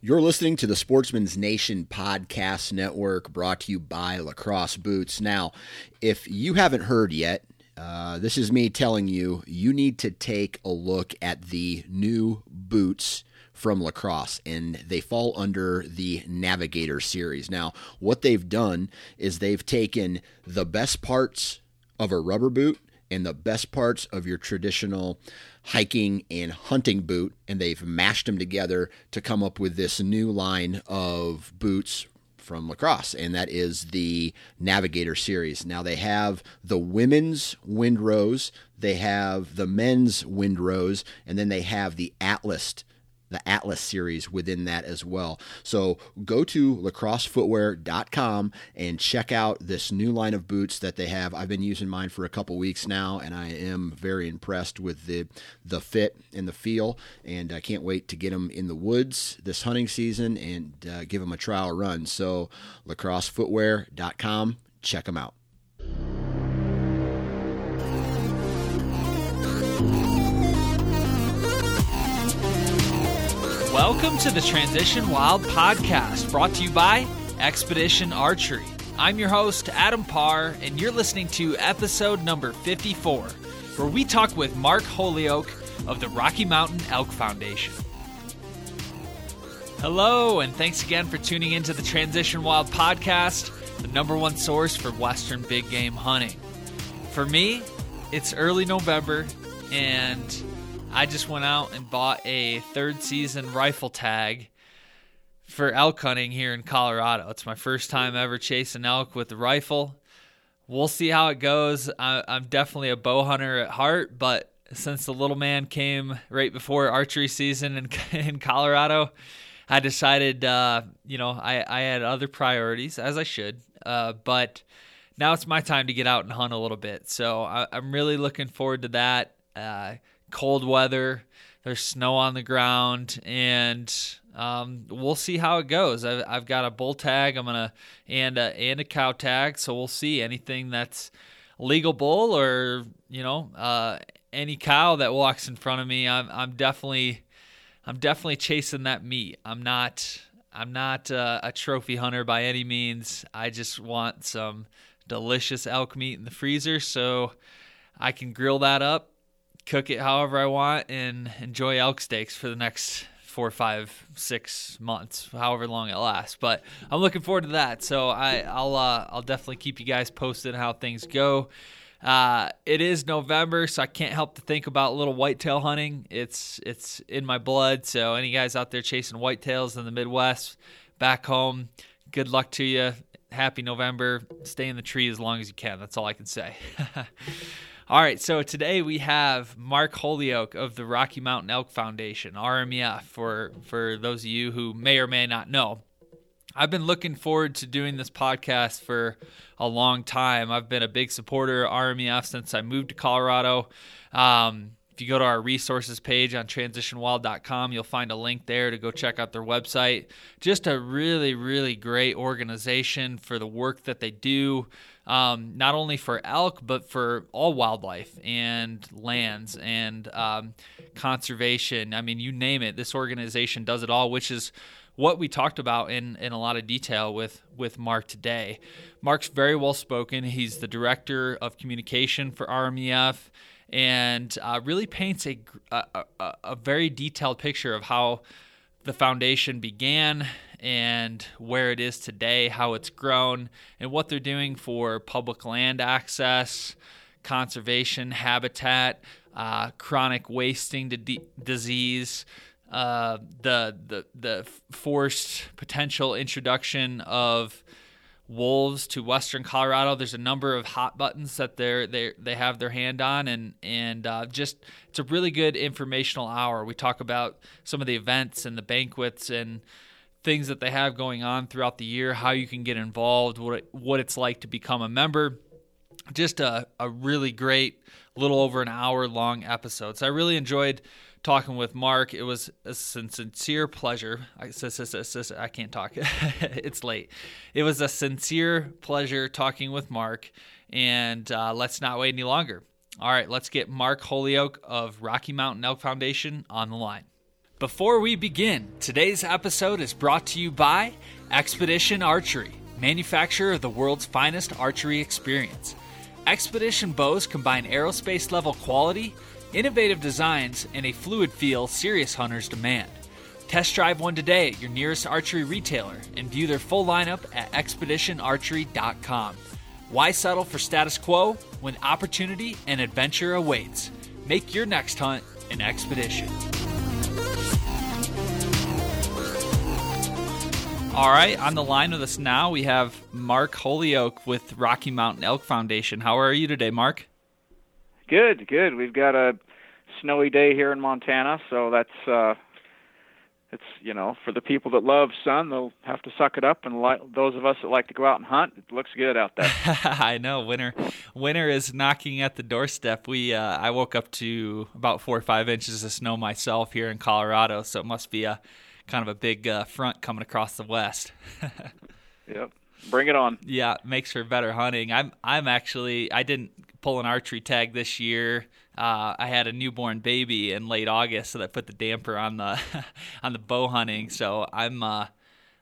You're listening to the Sportsman's Nation Podcast Network brought to you by Lacrosse Boots. Now, if you haven't heard yet, uh, this is me telling you, you need to take a look at the new boots from lacrosse and they fall under the navigator series now what they've done is they've taken the best parts of a rubber boot and the best parts of your traditional hiking and hunting boot, and they've mashed them together to come up with this new line of boots from lacrosse, and that is the Navigator series. Now they have the women's Windrose, they have the men's Windrose, and then they have the Atlas the Atlas series within that as well. So go to lacrossefootwear.com and check out this new line of boots that they have. I've been using mine for a couple weeks now, and I am very impressed with the the fit and the feel. And I can't wait to get them in the woods this hunting season and uh, give them a trial run. So lacrossefootwear.com, check them out. Welcome to the Transition Wild podcast, brought to you by Expedition Archery. I'm your host, Adam Parr, and you're listening to episode number 54, where we talk with Mark Holyoak of the Rocky Mountain Elk Foundation. Hello, and thanks again for tuning into the Transition Wild podcast, the number one source for Western big game hunting. For me, it's early November, and I just went out and bought a third season rifle tag for elk hunting here in Colorado. It's my first time ever chasing elk with a rifle. We'll see how it goes. I, am definitely a bow hunter at heart, but since the little man came right before archery season in, in Colorado, I decided, uh, you know, I, I had other priorities, as I should. Uh, but now it's my time to get out and hunt a little bit. So I, am really looking forward to that. Uh, cold weather. There's snow on the ground, and um, we'll see how it goes. I've, I've, got a bull tag. I'm gonna and a and a cow tag. So we'll see anything that's legal bull or you know uh, any cow that walks in front of me. I'm I'm definitely I'm definitely chasing that meat. I'm not I'm not uh, a trophy hunter by any means. I just want some delicious elk meat in the freezer so I can grill that up cook it however I want, and enjoy elk steaks for the next four, five, six months, however long it lasts. But I'm looking forward to that. So I, I'll uh, I'll definitely keep you guys posted how things go. Uh, it is November, so I can't help to think about little whitetail hunting. It's it's in my blood. So any guys out there chasing whitetails in the Midwest, back home, good luck to you. Happy November. Stay in the tree as long as you can. That's all I can say. All right, so today we have Mark Holyoak of the Rocky Mountain Elk Foundation, RMEF, for, for those of you who may or may not know. I've been looking forward to doing this podcast for a long time. I've been a big supporter of RMEF since I moved to Colorado. Um, if you go to our resources page on transitionwild.com, you'll find a link there to go check out their website. Just a really, really great organization for the work that they do um, not only for elk, but for all wildlife and lands and um, conservation. I mean, you name it, this organization does it all, which is what we talked about in, in a lot of detail with, with Mark today. Mark's very well spoken. He's the director of communication for RMEF and uh, really paints a, a, a, very detailed picture of how the foundation began and where it is today, how it's grown, and what they're doing for public land access, conservation, habitat, uh, chronic wasting d- disease, uh, the the the forced potential introduction of wolves to western Colorado. There's a number of hot buttons that they're they they have their hand on, and and uh, just it's a really good informational hour. We talk about some of the events and the banquets and things that they have going on throughout the year, how you can get involved, what it, what it's like to become a member. Just a, a really great little over an hour long episode. So I really enjoyed talking with Mark. It was a sincere pleasure. I, I can't talk. it's late. It was a sincere pleasure talking with Mark. And uh, let's not wait any longer. All right, let's get Mark Holyoak of Rocky Mountain Elk Foundation on the line. Before we begin, today's episode is brought to you by Expedition Archery, manufacturer of the world's finest archery experience. Expedition bows combine aerospace level quality, innovative designs, and a fluid feel serious hunters demand. Test drive one today at your nearest archery retailer and view their full lineup at expeditionarchery.com. Why settle for status quo when opportunity and adventure awaits? Make your next hunt an expedition. All right, on the line with us now, we have Mark Holyoak with Rocky Mountain Elk Foundation. How are you today, Mark? Good, good. We've got a snowy day here in Montana, so that's uh, it's you know for the people that love sun, they'll have to suck it up, and li- those of us that like to go out and hunt, it looks good out there. I know winter, winter is knocking at the doorstep. We uh, I woke up to about four or five inches of snow myself here in Colorado, so it must be a kind of a big uh, front coming across the west. yep, bring it on. Yeah, makes for better hunting. I'm I'm actually I didn't pull an archery tag this year. Uh, I had a newborn baby in late August, so that put the damper on the on the bow hunting. So I'm uh,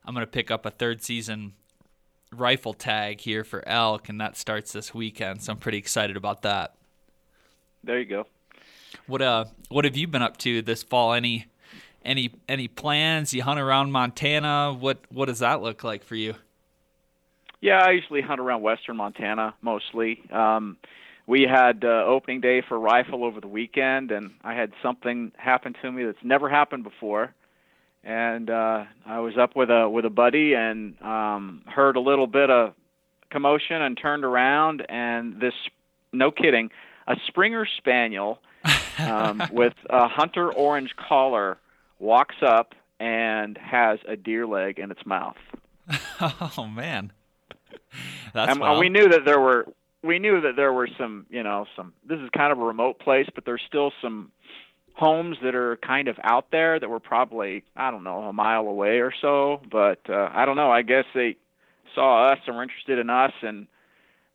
I'm gonna pick up a third season rifle tag here for elk, and that starts this weekend. So I'm pretty excited about that. There you go. What uh what have you been up to this fall? Any any any plans? You hunt around Montana. What what does that look like for you? Yeah, I usually hunt around western Montana mostly. Um, we had uh, opening day for rifle over the weekend, and I had something happen to me that's never happened before. And uh, I was up with a with a buddy and um, heard a little bit of commotion and turned around, and this no kidding, a Springer Spaniel um, with a hunter orange collar walks up and has a deer leg in its mouth. oh man, that's and uh, we knew that there were we knew that there were some you know some this is kind of a remote place, but there's still some homes that are kind of out there that were probably I don't know a mile away or so. But uh, I don't know. I guess they saw us and were interested in us and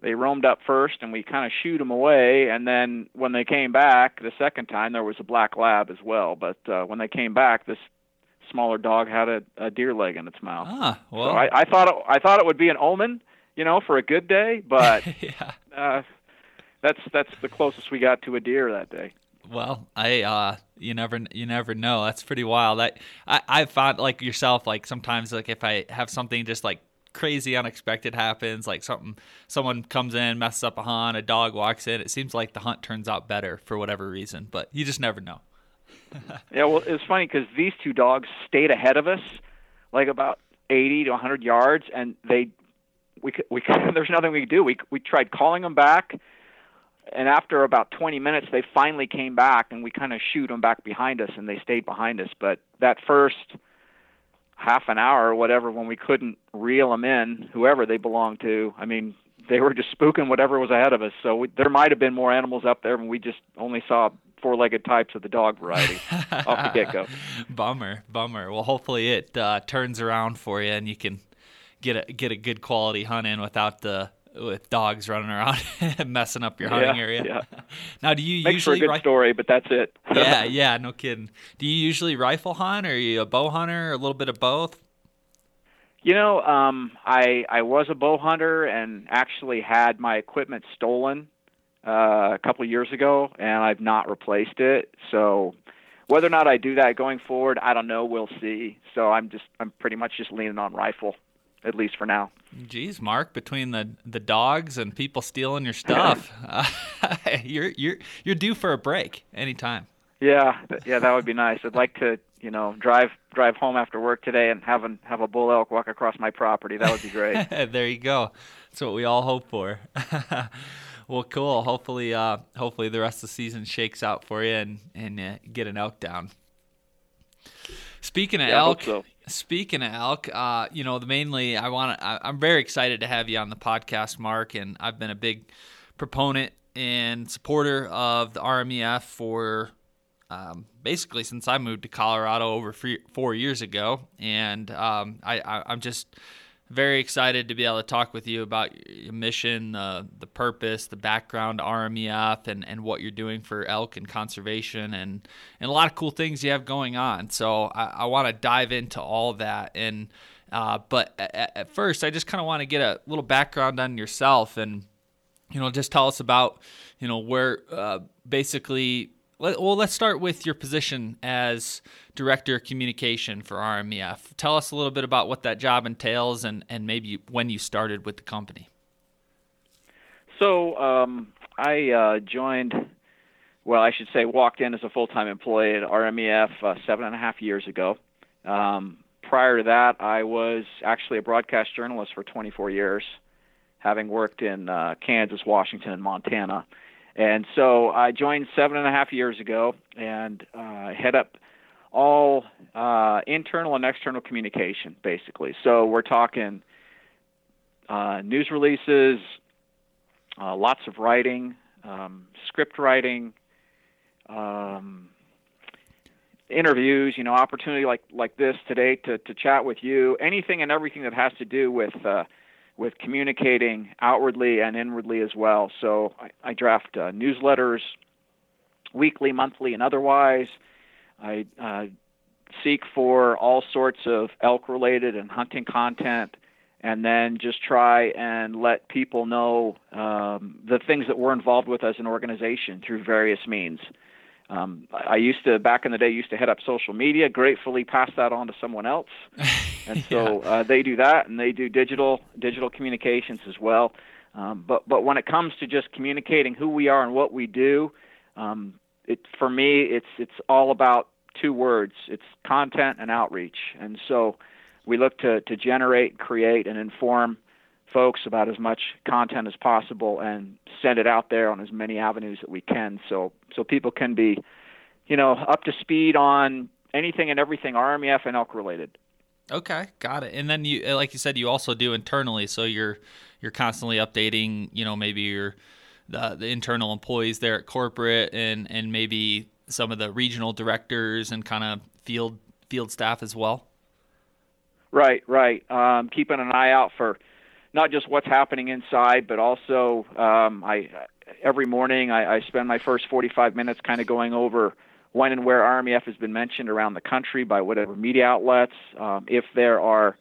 they roamed up first and we kind of shooed them away and then when they came back the second time there was a black lab as well but uh, when they came back this smaller dog had a, a deer leg in its mouth ah, well. so I, I thought it, I thought it would be an omen you know for a good day but yeah. uh, that's that's the closest we got to a deer that day well, I uh you never you never know. That's pretty wild. I I I found like yourself like sometimes like if I have something just like crazy unexpected happens like something someone comes in messes up a hunt a dog walks in it seems like the hunt turns out better for whatever reason but you just never know. Yeah well it's funny because these two dogs stayed ahead of us like about 80 to 100 yards and they we could, we there's nothing we could do. We we tried calling them back and after about 20 minutes they finally came back and we kind of shoot them back behind us and they stayed behind us. But that first half an hour or whatever when we couldn't reel them in, whoever they belonged to. I mean, they were just spooking whatever was ahead of us. So we, there might have been more animals up there, and we just only saw four-legged types of the dog variety off the get-go. Bummer, bummer. Well, hopefully it uh, turns around for you, and you can get a get a good quality hunt in without the with dogs running around messing up your hunting yeah, area. Yeah. Now, do you Makes usually for a good ri- story, but that's it. yeah, yeah, no kidding. Do you usually rifle hunt, or are you a bow hunter, or a little bit of both? You know, um, I I was a bow hunter and actually had my equipment stolen uh, a couple of years ago, and I've not replaced it. So whether or not I do that going forward, I don't know. We'll see. So I'm just I'm pretty much just leaning on rifle, at least for now. Geez, Mark, between the the dogs and people stealing your stuff, uh, you're you're you're due for a break anytime. Yeah, yeah, that would be nice. I'd like to, you know, drive drive home after work today and have an, have a bull elk walk across my property. That would be great. there you go. That's what we all hope for. well, cool. Hopefully, uh, hopefully the rest of the season shakes out for you and and uh, get an elk down. Speaking of Yeah, elk, so. Speaking of elk, uh, you know, mainly I want to. I'm very excited to have you on the podcast, Mark, and I've been a big proponent and supporter of the RMEF for um, basically since I moved to Colorado over four years ago, and um, I, I'm just very excited to be able to talk with you about your mission, uh, the purpose, the background to RMEF, and, and what you're doing for elk and conservation, and, and a lot of cool things you have going on. So I, I want to dive into all that. And uh, but at, at, first, I just kind of want to get a little background on yourself, and you know, just tell us about you know where uh, basically well, let's start with your position as director of communication for RMEF. Tell us a little bit about what that job entails, and and maybe when you started with the company. So um, I uh, joined. Well, I should say, walked in as a full-time employee at RMEF uh, seven and a half years ago. Um, prior to that, I was actually a broadcast journalist for 24 years, having worked in uh, Kansas, Washington, and Montana. And so I joined seven and a half years ago and uh, head up all uh, internal and external communication, basically. So we're talking uh, news releases, uh, lots of writing, um, script writing, um, interviews. You know, opportunity like like this today to to chat with you. Anything and everything that has to do with uh, with communicating outwardly and inwardly as well. So I, I draft uh, newsletters weekly, monthly, and otherwise. I uh, seek for all sorts of elk related and hunting content and then just try and let people know um, the things that we're involved with as an organization through various means. Um, I used to back in the day used to head up social media. Gratefully, pass that on to someone else, and so yeah. uh, they do that, and they do digital digital communications as well. Um, but but when it comes to just communicating who we are and what we do, um, it for me it's it's all about two words. It's content and outreach, and so we look to to generate, create, and inform folks about as much content as possible and send it out there on as many avenues that we can so so people can be you know up to speed on anything and everything RMEF and elk related. Okay, got it. And then you uh, like you said you also do internally so you're you're constantly updating, you know, maybe your the, the internal employees there at corporate and and maybe some of the regional directors and kind of field field staff as well. Right, right. Um, keeping an eye out for not just what's happening inside, but also um, I every morning I, I spend my first 45 minutes kind of going over when and where RMEF has been mentioned around the country by whatever media outlets. Um, if there are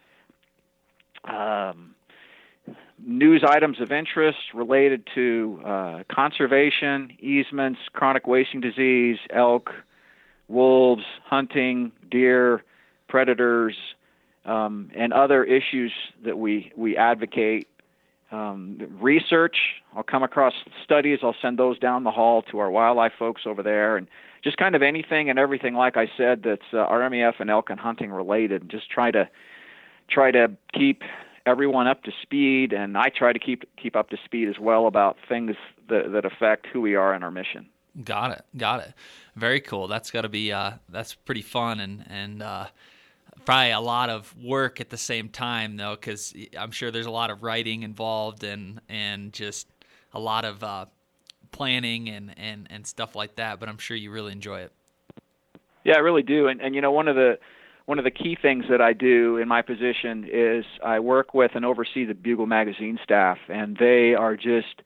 um, news items of interest related to uh, conservation, easements, chronic wasting disease, elk, wolves, hunting, deer, predators, um, and other issues that we, we advocate. Um, research, I'll come across studies, I'll send those down the hall to our wildlife folks over there, and just kind of anything and everything, like I said, that's uh, RMEF and elk and hunting related. Just try to try to keep everyone up to speed, and I try to keep keep up to speed as well about things that, that affect who we are and our mission. Got it, got it. Very cool. That's got to be uh, that's pretty fun and and uh, probably a lot of work at the same time though because i'm sure there's a lot of writing involved and and just a lot of uh, planning and, and and stuff like that but i'm sure you really enjoy it yeah i really do and and you know one of the one of the key things that I do in my position is I work with and oversee the Bugle magazine staff, and they are just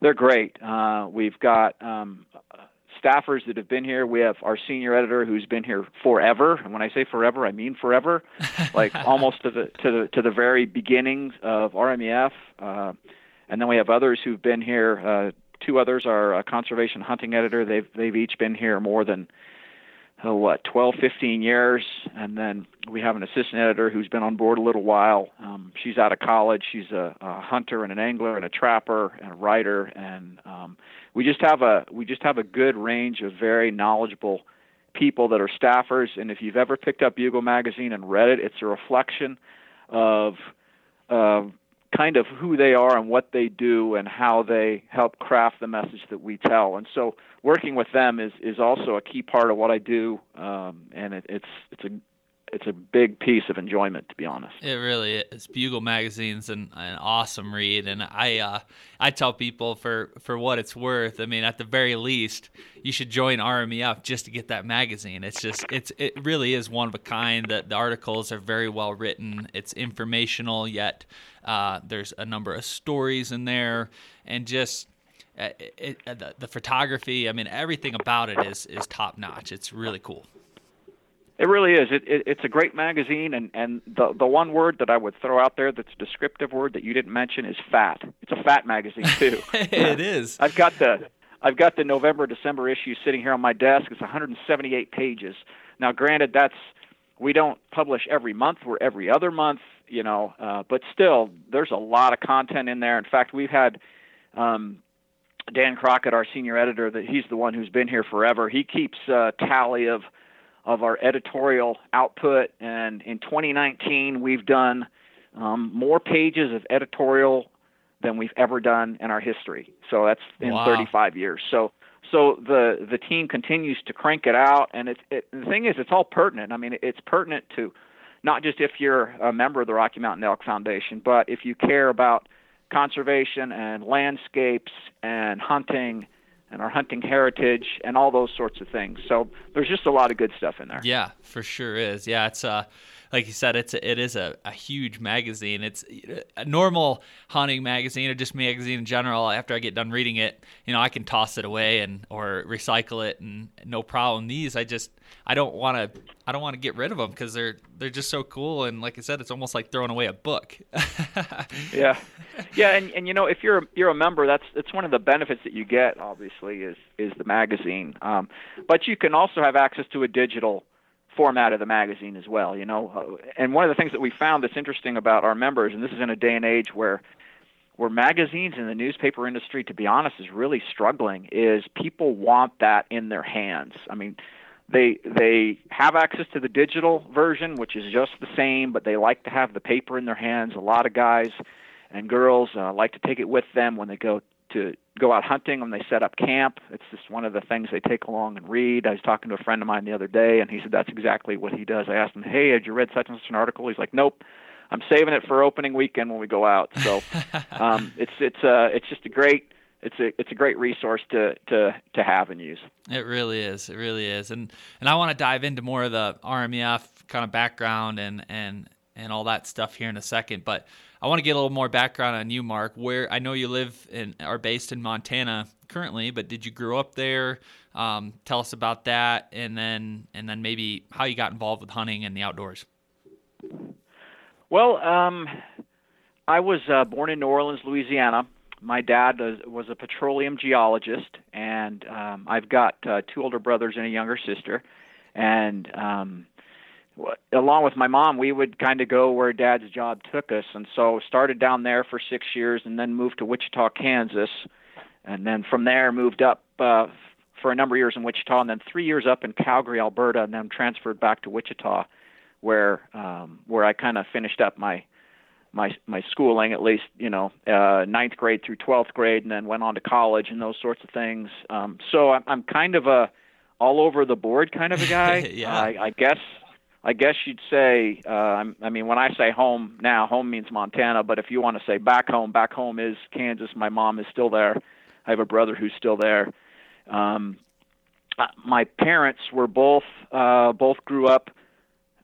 they're great. Uh, we've got um, staffers that have been here. We have our senior editor who's been here forever, and when I say forever, I mean forever, like almost to the to the to the very beginnings of RMEF. Uh, and then we have others who've been here. Uh, two others are a conservation hunting editor. They've they've each been here more than oh, what 12, 15 years, and then we have an assistant editor who's been on board a little while. Um, she's out of college. She's a, a hunter and an angler and a trapper and a writer, and um, we just have a we just have a good range of very knowledgeable people that are staffers. And if you've ever picked up Bugle magazine and read it, it's a reflection of uh, kind of who they are and what they do and how they help craft the message that we tell. And so working with them is is also a key part of what I do, um, and it, it's it's a it's a big piece of enjoyment to be honest. It really is. Bugle magazine's an, an awesome read, and I uh, I tell people for for what it's worth. I mean, at the very least, you should join RMEF just to get that magazine. It's just it's it really is one of a kind. That the articles are very well written. It's informational, yet uh, there's a number of stories in there, and just. Uh, it, it, the, the photography, I mean, everything about it is is top notch. It's really cool. It really is. It, it, it's a great magazine, and and the the one word that I would throw out there that's a descriptive word that you didn't mention is fat. It's a fat magazine too. it is. I've got the I've got the November December issue sitting here on my desk. It's 178 pages. Now, granted, that's we don't publish every month. We're every other month, you know, uh, but still, there's a lot of content in there. In fact, we've had. Um, Dan Crockett, our senior editor, that he's the one who's been here forever. He keeps a tally of of our editorial output. And in 2019, we've done um, more pages of editorial than we've ever done in our history. So that's in wow. 35 years. So so the the team continues to crank it out, and it's it, the thing is, it's all pertinent. I mean, it's pertinent to not just if you're a member of the Rocky Mountain Elk Foundation, but if you care about conservation and landscapes and hunting and our hunting heritage and all those sorts of things. So there's just a lot of good stuff in there. Yeah, for sure is. Yeah, it's uh like you said, it's a, it is a, a huge magazine. It's a normal hunting magazine or just magazine in general. After I get done reading it, you know, I can toss it away and or recycle it and no problem. These, I just I don't want to I don't want to get rid of them because they're they're just so cool. And like I said, it's almost like throwing away a book. yeah, yeah, and and you know, if you're you're a member, that's that's one of the benefits that you get. Obviously, is is the magazine. Um, but you can also have access to a digital format of the magazine as well. You know, uh, and one of the things that we found that's interesting about our members, and this is in a day and age where where magazines and the newspaper industry, to be honest, is really struggling, is people want that in their hands. I mean, they they have access to the digital version, which is just the same, but they like to have the paper in their hands. A lot of guys and girls uh, like to take it with them when they go to go out hunting when they set up camp. It's just one of the things they take along and read. I was talking to a friend of mine the other day, and he said that's exactly what he does. I asked him, "Hey, had you read such and such an article?" He's like, "Nope." I'm saving it for opening weekend when we go out. So um, it's it's uh, it's just a great it's a it's a great resource to to to have and use. It really is. It really is. And and I want to dive into more of the RMEF kind of background and and and all that stuff here in a second, but I want to get a little more background on you, Mark. Where I know you live and are based in Montana currently, but did you grow up there? Um, tell us about that, and then and then maybe how you got involved with hunting and the outdoors. Well, um, I was uh, born in New Orleans, Louisiana. My dad was, a petroleum geologist, and um, I've got uh, two older brothers and a younger sister. And um, along with my mom, we would kind of go where Dad's job took us, and so started down there for six years, and then moved to Wichita, Kansas, and then from there moved up uh, for a number of years in Wichita, and then three years up in Calgary, Alberta, and then transferred back to Wichita, where um, where I kind of finished up my my my schooling, at least you know uh, ninth grade through twelfth grade, and then went on to college and those sorts of things. Um, so I'm, I'm kind of a all over the board kind of a guy. yeah. I, I guess I guess you'd say, uh, I mean, when I say home now, home means Montana, but if you want to say back home, back home is Kansas. My mom is still there. I have a brother who's still there. Um, uh, my parents were both uh, both grew up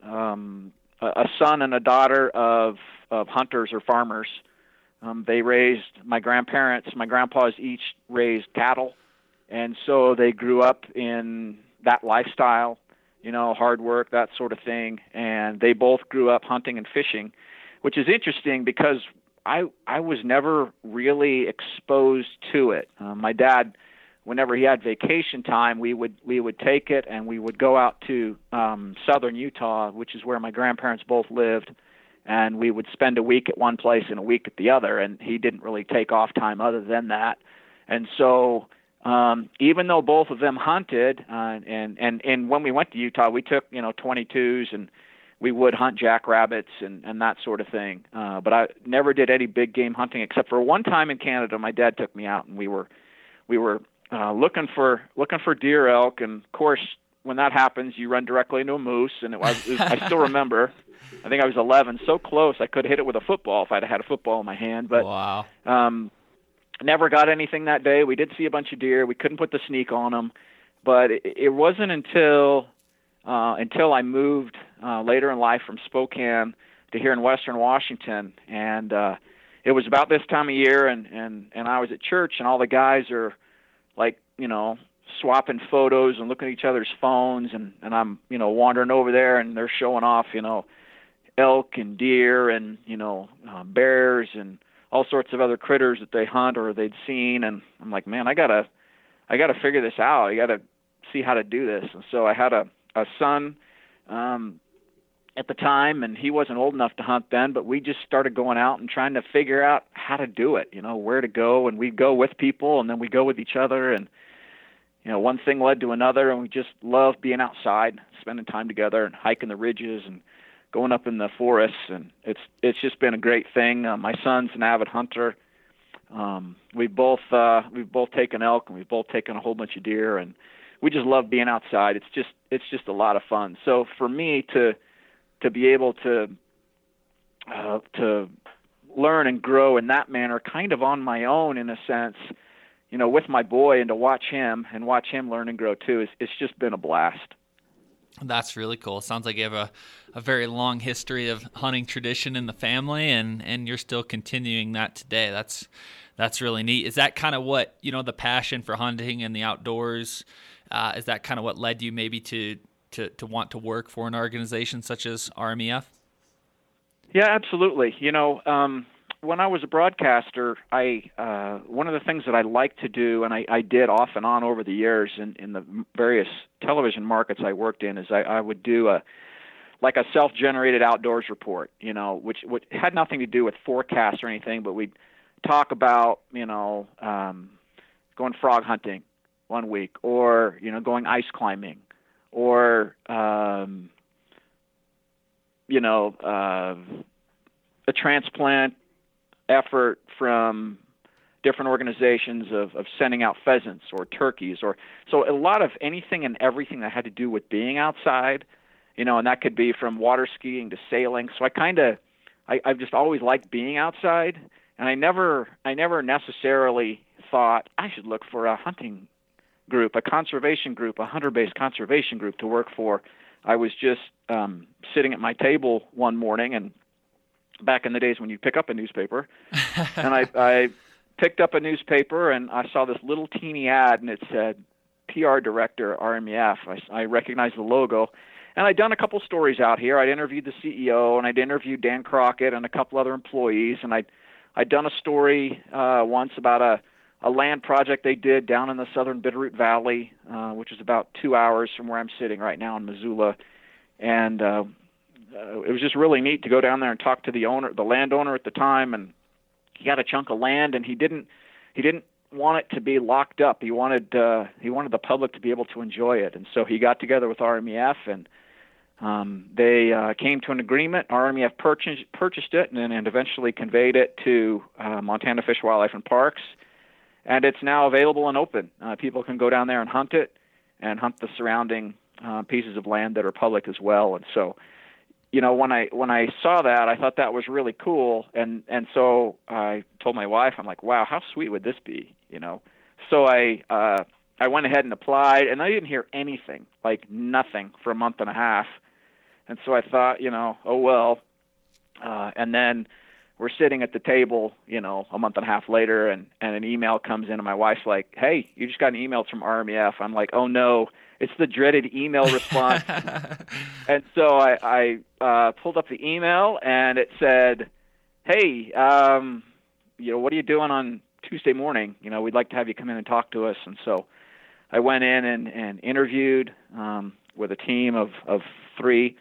um, a, a son and a daughter of of hunters or farmers. Um, they raised my grandparents. My grandpas each raised cattle, and so they grew up in that lifestyle you know, hard work, that sort of thing. And they both grew up hunting and fishing, which is interesting because I I was never really exposed to it. Um, my dad, whenever he had vacation time, we would we would take it and we would go out to um, southern Utah, which is where my grandparents both lived, and we would spend a week at one place and a week at the other. And he didn't really take off time other than that, and so um, even though both of them hunted, uh, and and and when we went to Utah, we took you know 22s and we would hunt jackrabbits and and that sort of thing. Uh, but I never did any big game hunting except for one time in Canada. My dad took me out and we were we were uh, looking for looking for deer elk, and of course when that happens, you run directly into a moose, and it was, it was I still remember. I think I was 11, so close I could have hit it with a football if I'd had a football in my hand. But wow. um, never got anything that day. We did see a bunch of deer. We couldn't put the sneak on them, but it, it wasn't until uh, until I moved uh, later in life from Spokane to here in Western Washington, and uh, it was about this time of year, and and and I was at church, and all the guys are like, you know, swapping photos and looking at each other's phones, and and I'm, you know, wandering over there, and they're showing off, you know, elk and deer, and you know, uh, bears, and all sorts of other critters that they hunt or they'd seen, and I'm like, man, I gotta, I gotta figure this out. I gotta see how to do this, and so I had a a son um, at the time, and he wasn't old enough to hunt then. But we just started going out and trying to figure out how to do it. You know, where to go, and we'd go with people, and then we go with each other, and you know, one thing led to another, and we just love being outside, spending time together, and hiking the ridges, and going up in the forests, and it's it's just been a great thing. Uh, my son's an avid hunter. Um, we both uh, we've both taken elk, and we've both taken a whole bunch of deer, and we just love being outside. It's just it's just a lot of fun. So for me to to be able to uh, to learn and grow in that manner, kind of on my own in a sense, you know, with my boy, and to watch him and watch him learn and grow too, is it's just been a blast. That's really cool. Sounds like you have a, a very long history of hunting tradition in the family, and, and you're still continuing that today. That's that's really neat. Is that kind of what you know the passion for hunting and the outdoors? Uh, is that kind of what led you maybe to, to, to want to work for an organization such as RMEF? Yeah, absolutely. You know, um, when I was a broadcaster, I uh, one of the things that I like to do, and I, I did off and on over the years in, in the various television markets I worked in, is I, I would do a like a self-generated outdoors report, you know, which, which had nothing to do with forecasts or anything, but we'd talk about, you know, um, going frog hunting one week, or you know, going ice climbing, or um, you know, uh, a transplant effort from different organizations of, of sending out pheasants or turkeys or so a lot of anything and everything that had to do with being outside you know and that could be from water skiing to sailing so i kind of I, i've just always liked being outside and i never i never necessarily thought i should look for a hunting group, a conservation group, a hunter-based conservation group to work for. I was just um, sitting at my table one morning, and back in the days when you pick up a newspaper, and I, I picked up a newspaper and I saw this little teeny ad, and it said PR director RMEF. I, I recognized the logo, and I'd done a couple stories out here. I'd interviewed the CEO, and I'd interviewed Dan Crockett and a couple other employees, and I'd I'd done a story uh, once about a a land project they did down in the southern Bitterroot Valley, uh, which is about two hours from where I'm sitting right now in Missoula, and uh, uh, it was just really neat to go down there and talk to the owner, the landowner at the time, and he got a chunk of land, and he didn't he didn't want it to be locked up. He wanted uh, he wanted the public to be able to enjoy it, and so he got together with RMEF and. Um, they uh, came to an agreement. RMEF purchased, purchased it and, and eventually conveyed it to uh, Montana Fish, Wildlife, and Parks and it's now available and open. Uh, people can go down there and hunt it, and hunt the surrounding uh, pieces of land that are public as well. And so, you know, when I when I saw that, I thought that was really cool, and and so I told my wife, I'm like, wow, how sweet would this be? You know, so I uh, I went ahead and applied, and I didn't hear anything, like nothing, for a month and a half. And so I thought, you know, oh well. Uh, and then we're sitting at the table, you know, a month and a half later, and and an email comes in, and my wife's like, "Hey, you just got an email from RMEF." I'm like, "Oh no, it's the dreaded email response." and so I I uh, pulled up the email, and it said, "Hey, um, you know, what are you doing on Tuesday morning? You know, we'd like to have you come in and talk to us." And so I went in and and interviewed um, with a team of of three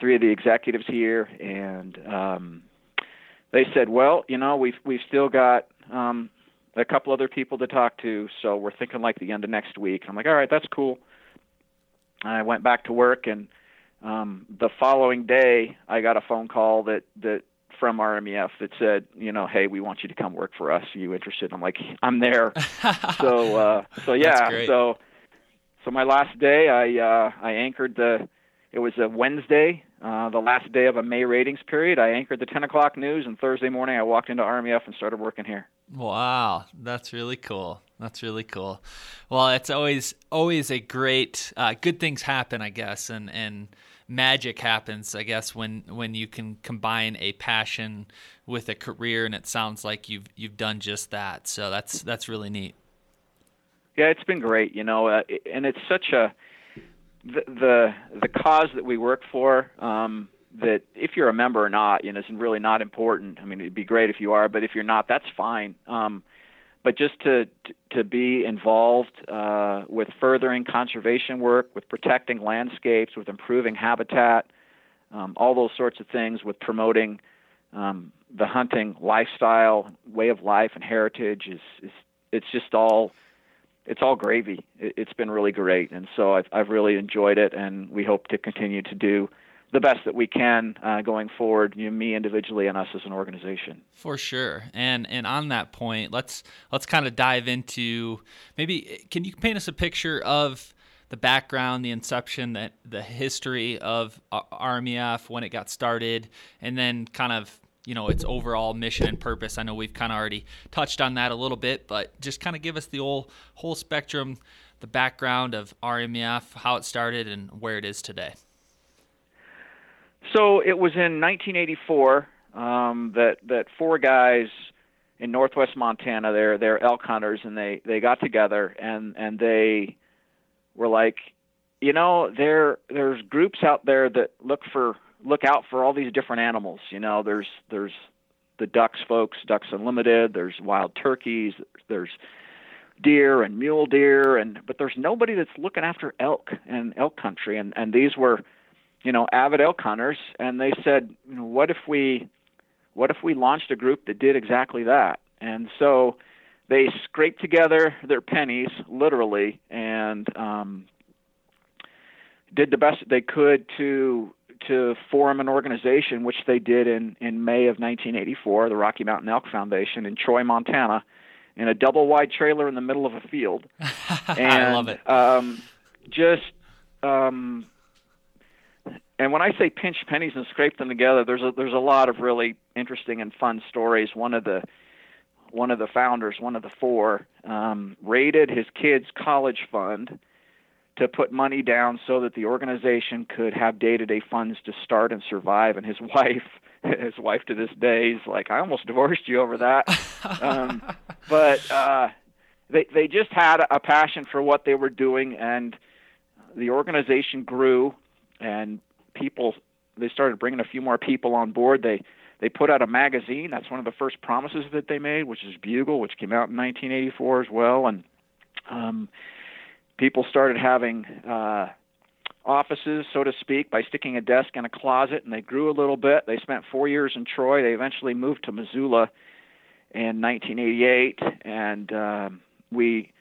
three of the executives here, and um, they said, "Well, you know, we've we've still got um, a couple other people to talk to, so we're thinking like the end of next week." I'm like, "All right, that's cool." I went back to work, and um, the following day, I got a phone call that that from RMEF that said, you know, hey, we want you to come work for us. Are you interested? I'm like, I'm there. so uh, so yeah, so so my last day, I uh, I anchored the. It was a Wednesday, uh, the last day of a May ratings period. I anchored the 10 o'clock news, and Thursday morning I walked into RMEF and started working here. Wow, that's really cool. That's really cool. Well, it's always always a great uh, good things happen, I guess, and and magic happens, I guess, when when you can combine a passion with a career, and it sounds like you've you've done just that. So that's that's really neat. Yeah, it's been great, you know, uh, and it's such a the the, the cause that we work for. Um, that if you're a member or not, you know, is really not important. I mean, it'd be great if you are, but if you're not, that's fine. Um, but just to to be involved uh, with furthering conservation work, with protecting landscapes, with improving habitat, um, all those sorts of things, with promoting um, the hunting lifestyle, way of life, and heritage is, is it's just all it's all gravy. It, has been really great, and so I've, I've really enjoyed it, and we hope to continue to do the best that we can uh, going forward. You know, me individually and us as an organization. For sure, and and on that point, let's let's kind of dive into maybe can you paint us a picture of the background, the inception, the the history of RMEF when it got started, and then kind of you know its overall mission and purpose. I know we've kind of already touched on that a little bit, but just kind of give us the whole whole spectrum, the background of RMEF, how it started, and where it is today. So it was in 1984 um, that that four guys in Northwest Montana, they're they're elk hunters, and they they got together and and they were like, you know, there there's groups out there that look for look out for all these different animals. You know, there's there's the ducks folks, Ducks Unlimited. There's wild turkeys. There's deer and mule deer, and but there's nobody that's looking after elk and elk country. And and these were, you know, avid elk hunters, and they said, you know, what if we, what if we launched a group that did exactly that? And so they scraped together their pennies, literally, and um, did the best they could to to form an organization, which they did in, in May of 1984, the Rocky Mountain Elk Foundation in Troy, Montana, in a double wide trailer in the middle of a field. and, I love it. Um, just, um, and when I say pinch pennies and scrape them together, there's a there's a lot of really interesting and fun stories. One of the one of the founders, one of the four, um, raided his kid's college fund to put money down so that the organization could have day-to-day funds to start and survive. And his wife, his wife to this day, is like, I almost divorced you over that. um, but uh, they they just had a passion for what they were doing, and the organization grew, and people they started bringing a few more people on board. They they put out a magazine. That's one of the first promises that they made, which is Bugle, which came out in 1984 as well, and um, people started having uh, offices, so to speak, by sticking a desk in a closet, and they grew a little bit. They spent four years in Troy. They eventually moved to Missoula in 1988, and um, we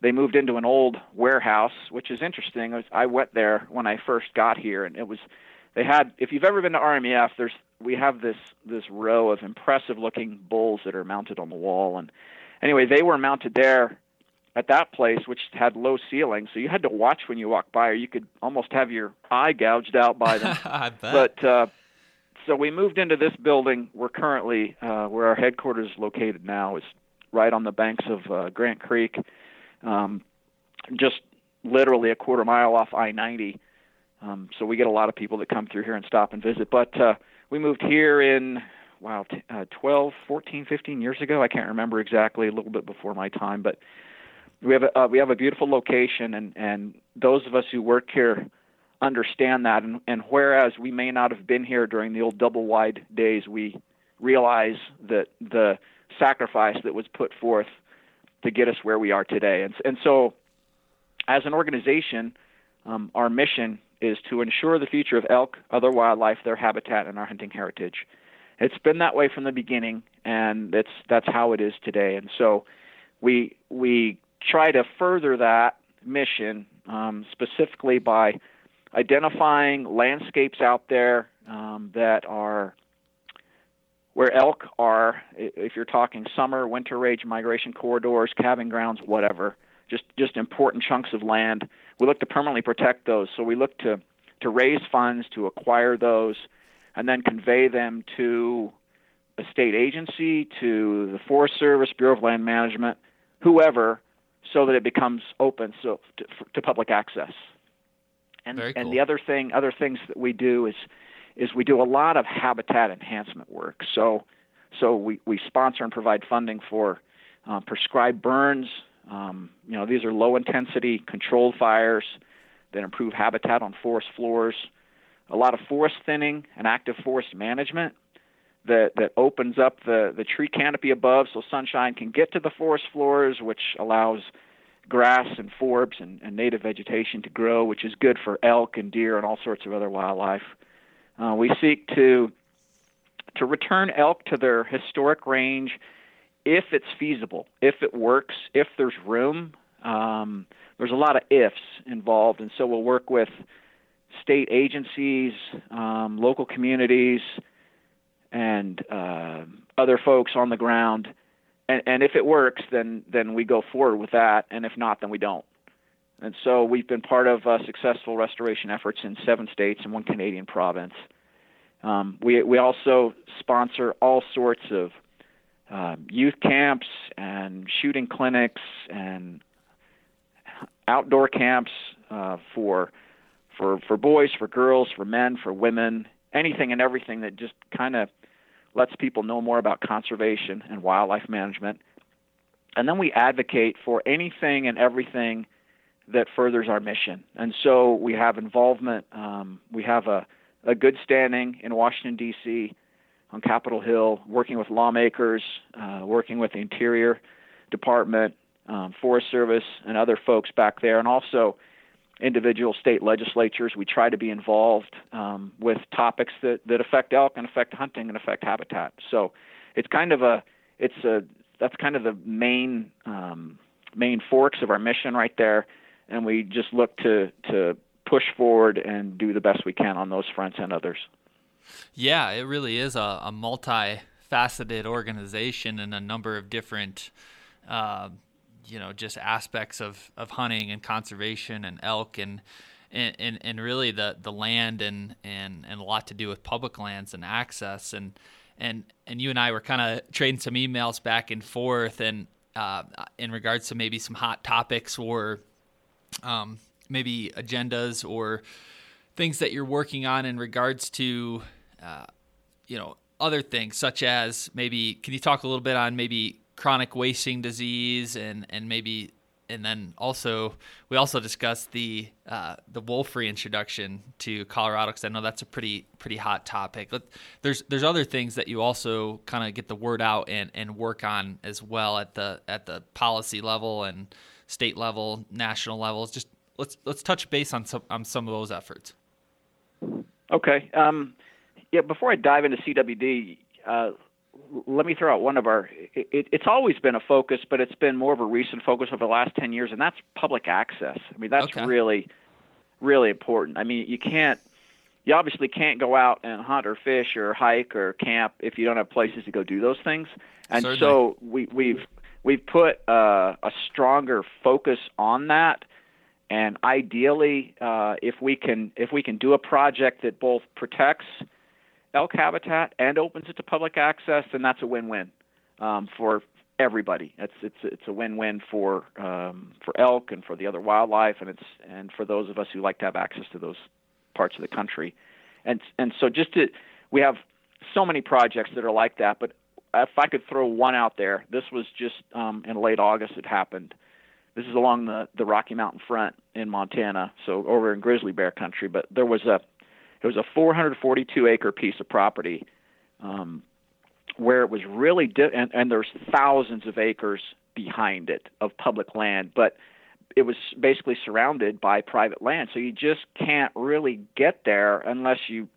they moved into an old warehouse, which is interesting. Was, I went there when I first got here, and it was they had. If you've ever been to RMEF, there's we have this this row of impressive looking bulls that are mounted on the wall, and anyway, they were mounted there at that place, which had low ceilings, so you had to watch when you walked by, or you could almost have your eye gouged out by them. I bet. But uh, so we moved into this building. We're currently uh, where our headquarters is located now is right on the banks of uh, Grant Creek, um, just literally a quarter mile off I-90. Um, so we get a lot of people that come through here and stop and visit. But uh, we moved here in wow, t- uh, 12, 14, 15 years ago. I can't remember exactly, a little bit before my time, but we have a, uh, we have a beautiful location, and and those of us who work here understand that. And, and whereas we may not have been here during the old double wide days, we realize that the sacrifice that was put forth to get us where we are today. And and so, as an organization, um, our mission is to ensure the future of elk, other wildlife, their habitat, and our hunting heritage. It's been that way from the beginning, and that's that's how it is today. And so, we we try to further that mission um, specifically by identifying landscapes out there um, that are where elk are, if you're talking summer, winter range migration corridors, calving grounds, whatever, just just important chunks of land. We look to permanently protect those. So we look to to raise funds to acquire those, and then convey them to a state agency, to the Forest Service, Bureau of Land Management, whoever, so that it becomes open so to, to public access. And Very and the other thing, other things that we do is is we do a lot of habitat enhancement work. So so we, we sponsor and provide funding for uh, prescribed burns. Um, you know, these are low intensity controlled fires that improve habitat on forest floors. A lot of forest thinning and active forest management that, that opens up the, the tree canopy above so sunshine can get to the forest floors, which allows grass and forbs and, and native vegetation to grow, which is good for elk and deer and all sorts of other wildlife. Uh, we seek to to return elk to their historic range if it's feasible, if it works, if there's room. Um, there's a lot of ifs involved, and so we'll work with state agencies, um, local communities, and uh, other folks on the ground. And, and if it works, then then we go forward with that, and if not, then we don't. And so we've been part of uh, successful restoration efforts in seven states and one Canadian province. Um, we we also sponsor all sorts of um, youth camps and shooting clinics and outdoor camps uh, for for for boys, for girls, for men, for women, anything and everything that just kind of lets people know more about conservation and wildlife management. And then we advocate for anything and everything that furthers our mission. And so we have involvement. Um, we have a, a good standing in Washington, D.C., on Capitol Hill, working with lawmakers, uh, working with the Interior Department, um, Forest Service, and other folks back there, and also individual state legislatures. We try to be involved um, with topics that, that affect elk and affect hunting and affect habitat. So it's kind of a it's a that's kind of the main um, main forks of our mission right there, and we just look to to push forward and do the best we can on those fronts and others. Yeah, it really is a, a multifaceted organization and a number of different, uh, you know, just aspects of, of hunting and conservation and elk and and, and, and really the, the land and, and, and a lot to do with public lands and access and and and you and I were kind of trading some emails back and forth and uh, in regards to maybe some hot topics or um, maybe agendas or things that you're working on in regards to uh, you know other things such as maybe can you talk a little bit on maybe chronic wasting disease and and maybe and then also we also discussed the uh, the wolf reintroduction to Colorado because I know that's a pretty pretty hot topic. But there's there's other things that you also kind of get the word out and, and work on as well at the at the policy level and state level, national levels. Just let's let's touch base on some on some of those efforts. Okay. Um, yeah. Before I dive into CWD, uh, let me throw out one of our. It, it, it's always been a focus, but it's been more of a recent focus over the last ten years, and that's public access. I mean, that's Okay. really, really important. I mean, you can't. You obviously can't go out and hunt or fish or hike or camp if you don't have places to go do those things. And Certainly. so we, we've we've put uh, a stronger focus on that. And ideally uh, if we can if we can do a project that both protects elk habitat and opens it to public access then that's a win-win um, for everybody. It's it's it's a win-win for um, for elk and for the other wildlife and it's and for those of us who like to have access to those parts of the country. And and so just to we have so many projects that are like that but if I could throw one out there this was just um, in late August it happened this is along the the Rocky Mountain front in Montana, so over in grizzly bear country. But there was a it was a 442 acre piece of property um, where it was really di- and, and there's thousands of acres behind it of public land, but it was basically surrounded by private land. So you just can't really get there unless you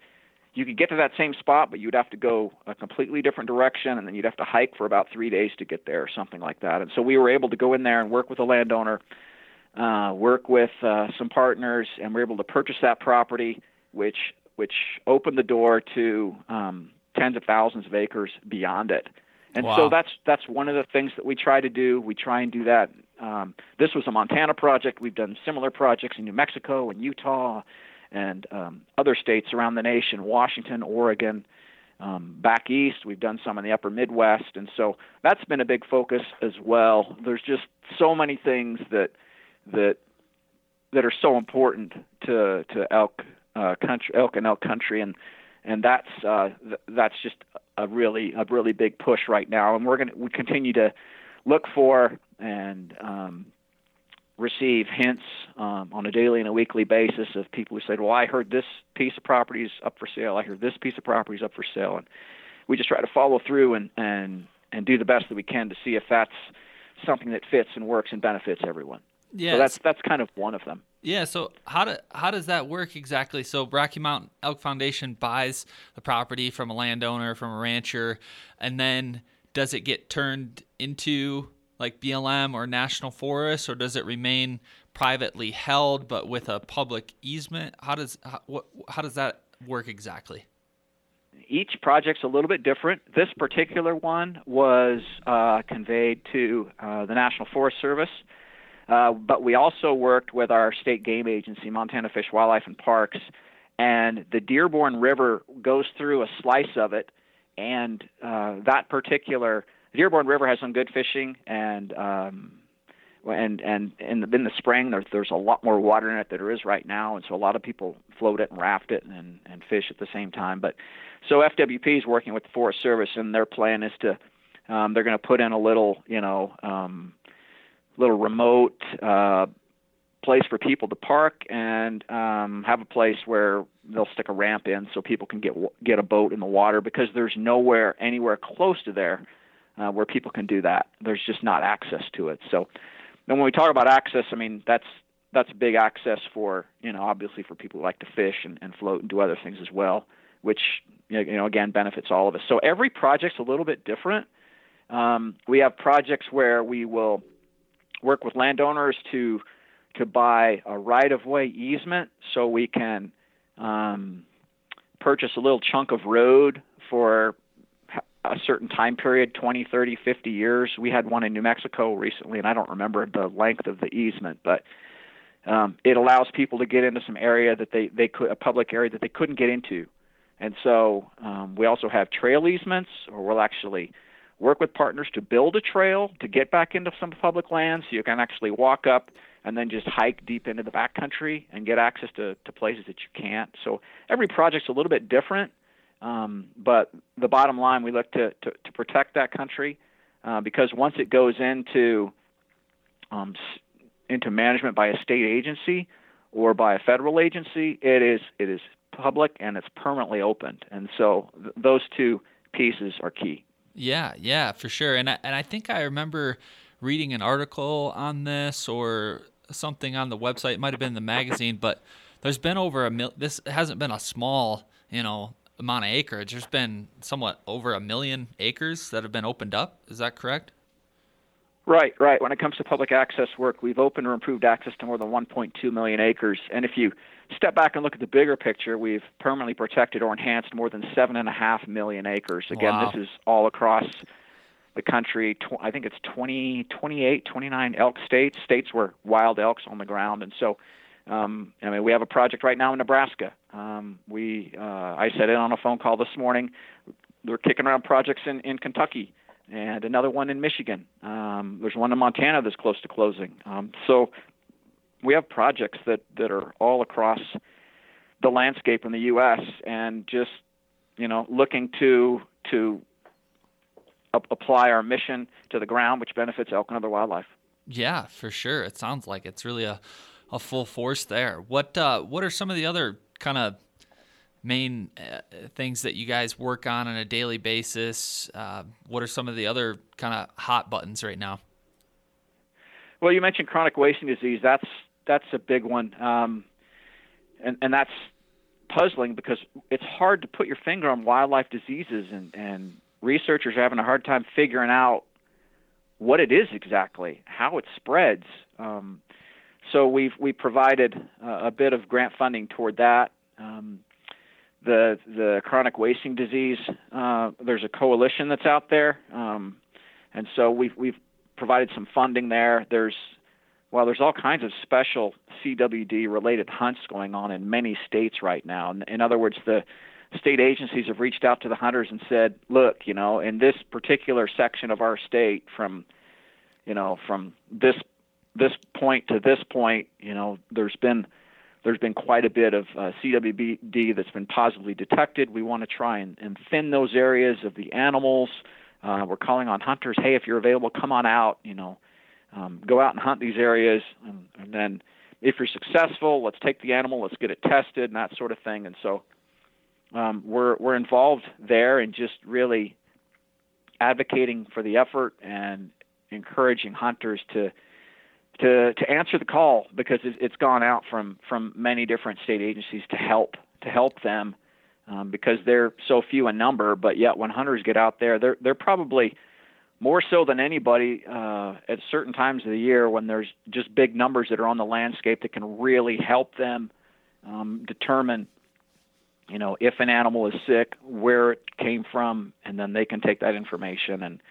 you could get to that same spot, but you'd have to go a completely different direction, and then you'd have to hike for about three days to get there, or something like that. And so we were able to go in there and work with a landowner, uh, work with uh, some partners, and we were able to purchase that property, which which opened the door to um, tens of thousands of acres beyond it. And Wow. so that's that's one of the things that we try to do. We try and do that Um, this was a Montana project. We've done similar projects in New Mexico and Utah and um, other states around the nation, Washington, Oregon. Um, back east, we've done some in the upper Midwest, and so that's been a big focus as well. There's just so many things that that that are so important to to elk uh, country, elk and elk country, and and that's uh, th- that's just a really a really big push right now. And we're going to we continue to look for and um, receive hints um, on a daily and a weekly basis of people who said, "Well, I heard this piece of property is up for sale. I heard this piece of property is up for sale," and we just try to follow through and and and do the best that we can to see if that's something that fits and works and benefits everyone. Yeah, so that's that's kind of one of them. Yeah. So how do how does that work exactly? So Rocky Mountain Elk Foundation buys the property from a landowner, from a rancher, and then does it get turned into like BLM or National Forest, or does it remain privately held but with a public easement? How does how, what, how does that work exactly? Each project's a little bit different. This particular one was uh, conveyed to uh, the National Forest Service, uh, but we also worked with our state game agency, Montana Fish, Wildlife, and Parks, and the Dearborn River goes through a slice of it, and uh, that particular the Dearborn River has some good fishing, and um, and and in the in the spring there's there's a lot more water in it than there is right now, and so a lot of people float it and raft it and and fish at the same time. But so FWP is working with the Forest Service, and their plan is to um, they're going to put in a little you know um, little remote uh, place for people to park and um, have a place where they'll stick a ramp in so people can get get a boat in the water because there's nowhere anywhere close to there uh, where people can do that. There's just not access to it. So, then when we talk about access, I mean that's that's big access for you know obviously for people who like to fish and, and float and do other things as well, which you know again benefits all of us. So every project's a little bit different. Um, we have projects where we will work with landowners to to buy a right of way easement so we can um, purchase a little chunk of road for a certain time period 20 30 50 years. We had one in new mexico recently and i don't remember the length of the easement but um, it allows people to get into some area that they, they could a public area that they couldn't get into. And so um, we also have trail easements or we'll actually work with partners to build a trail to get back into some public lands. So you can actually walk up and then just hike deep into the backcountry and get access to, to places that you can't. So every project's a little bit different um, but the bottom line, we look to, to, to protect that country uh, because once it goes into um, into management by a state agency or by a federal agency, it is it is public and it's permanently opened. And so th- those two pieces are key. Yeah, yeah, for sure. And I, and I think I remember reading an article on this or something on the website. It might have been the magazine, but there's been over a mil. This hasn't been a small, you know, amount of acreage. There's been somewhat over a million acres that have been opened up. Is that correct? Right, right. When it comes to public access work, we've opened or improved access to more than 1.2 million acres. And if you step back and look at the bigger picture, we've permanently protected or enhanced more than 7.5 million acres. Again, wow. this is all across the country. I think it's 20, 28, 29 elk states, states where wild elk's on the ground. And so um, I mean, we have a project right now in Nebraska. Um, we uh, I said it on a phone call this morning. We're kicking around projects in, in Kentucky and another one in Michigan. Um, there's one in Montana that's close to closing. Um, so we have projects that, that are all across the landscape in the U.S. and just you know looking to to apply our mission to the ground, which benefits elk and other wildlife. Yeah, for sure. It sounds like it's really a a full force there. What uh, what are some of the other kind of main uh, things that you guys work on on a daily basis? Uh, what are some of the other kind of hot buttons right now? Well, you mentioned chronic wasting disease. That's that's a big one, um, and and that's puzzling because it's hard to put your finger on wildlife diseases, and and researchers are having a hard time figuring out what it is exactly, how it spreads. Um, so we've we provided uh, a bit of grant funding toward that. Um, the the chronic wasting disease. Uh, there's a coalition that's out there, um, and so we've we've provided some funding there. There's well, there's all kinds of special CWD related hunts going on in many states right now. In, in other words, the state agencies have reached out to the hunters and said, look, you know, in this particular section of our state, from you know, from this this point to this point, you know, there's been there's been quite a bit of uh, CWD that's been positively detected. We want to try and, and thin those areas of the animals. Uh, we're calling on hunters, hey, if you're available, come on out. You know, um, go out and hunt these areas, and, and then if you're successful, let's take the animal, let's get it tested, and that sort of thing. And so um, we're we're involved there and just really advocating for the effort and encouraging hunters to to to answer the call because it's gone out from from many different state agencies to help to help them um, because they're so few in number. But yet, when hunters get out there, they're they're probably more so than anybody uh, at certain times of the year when there's just big numbers that are on the landscape that can really help them um, determine you know if an animal is sick where it came from and then they can take that information and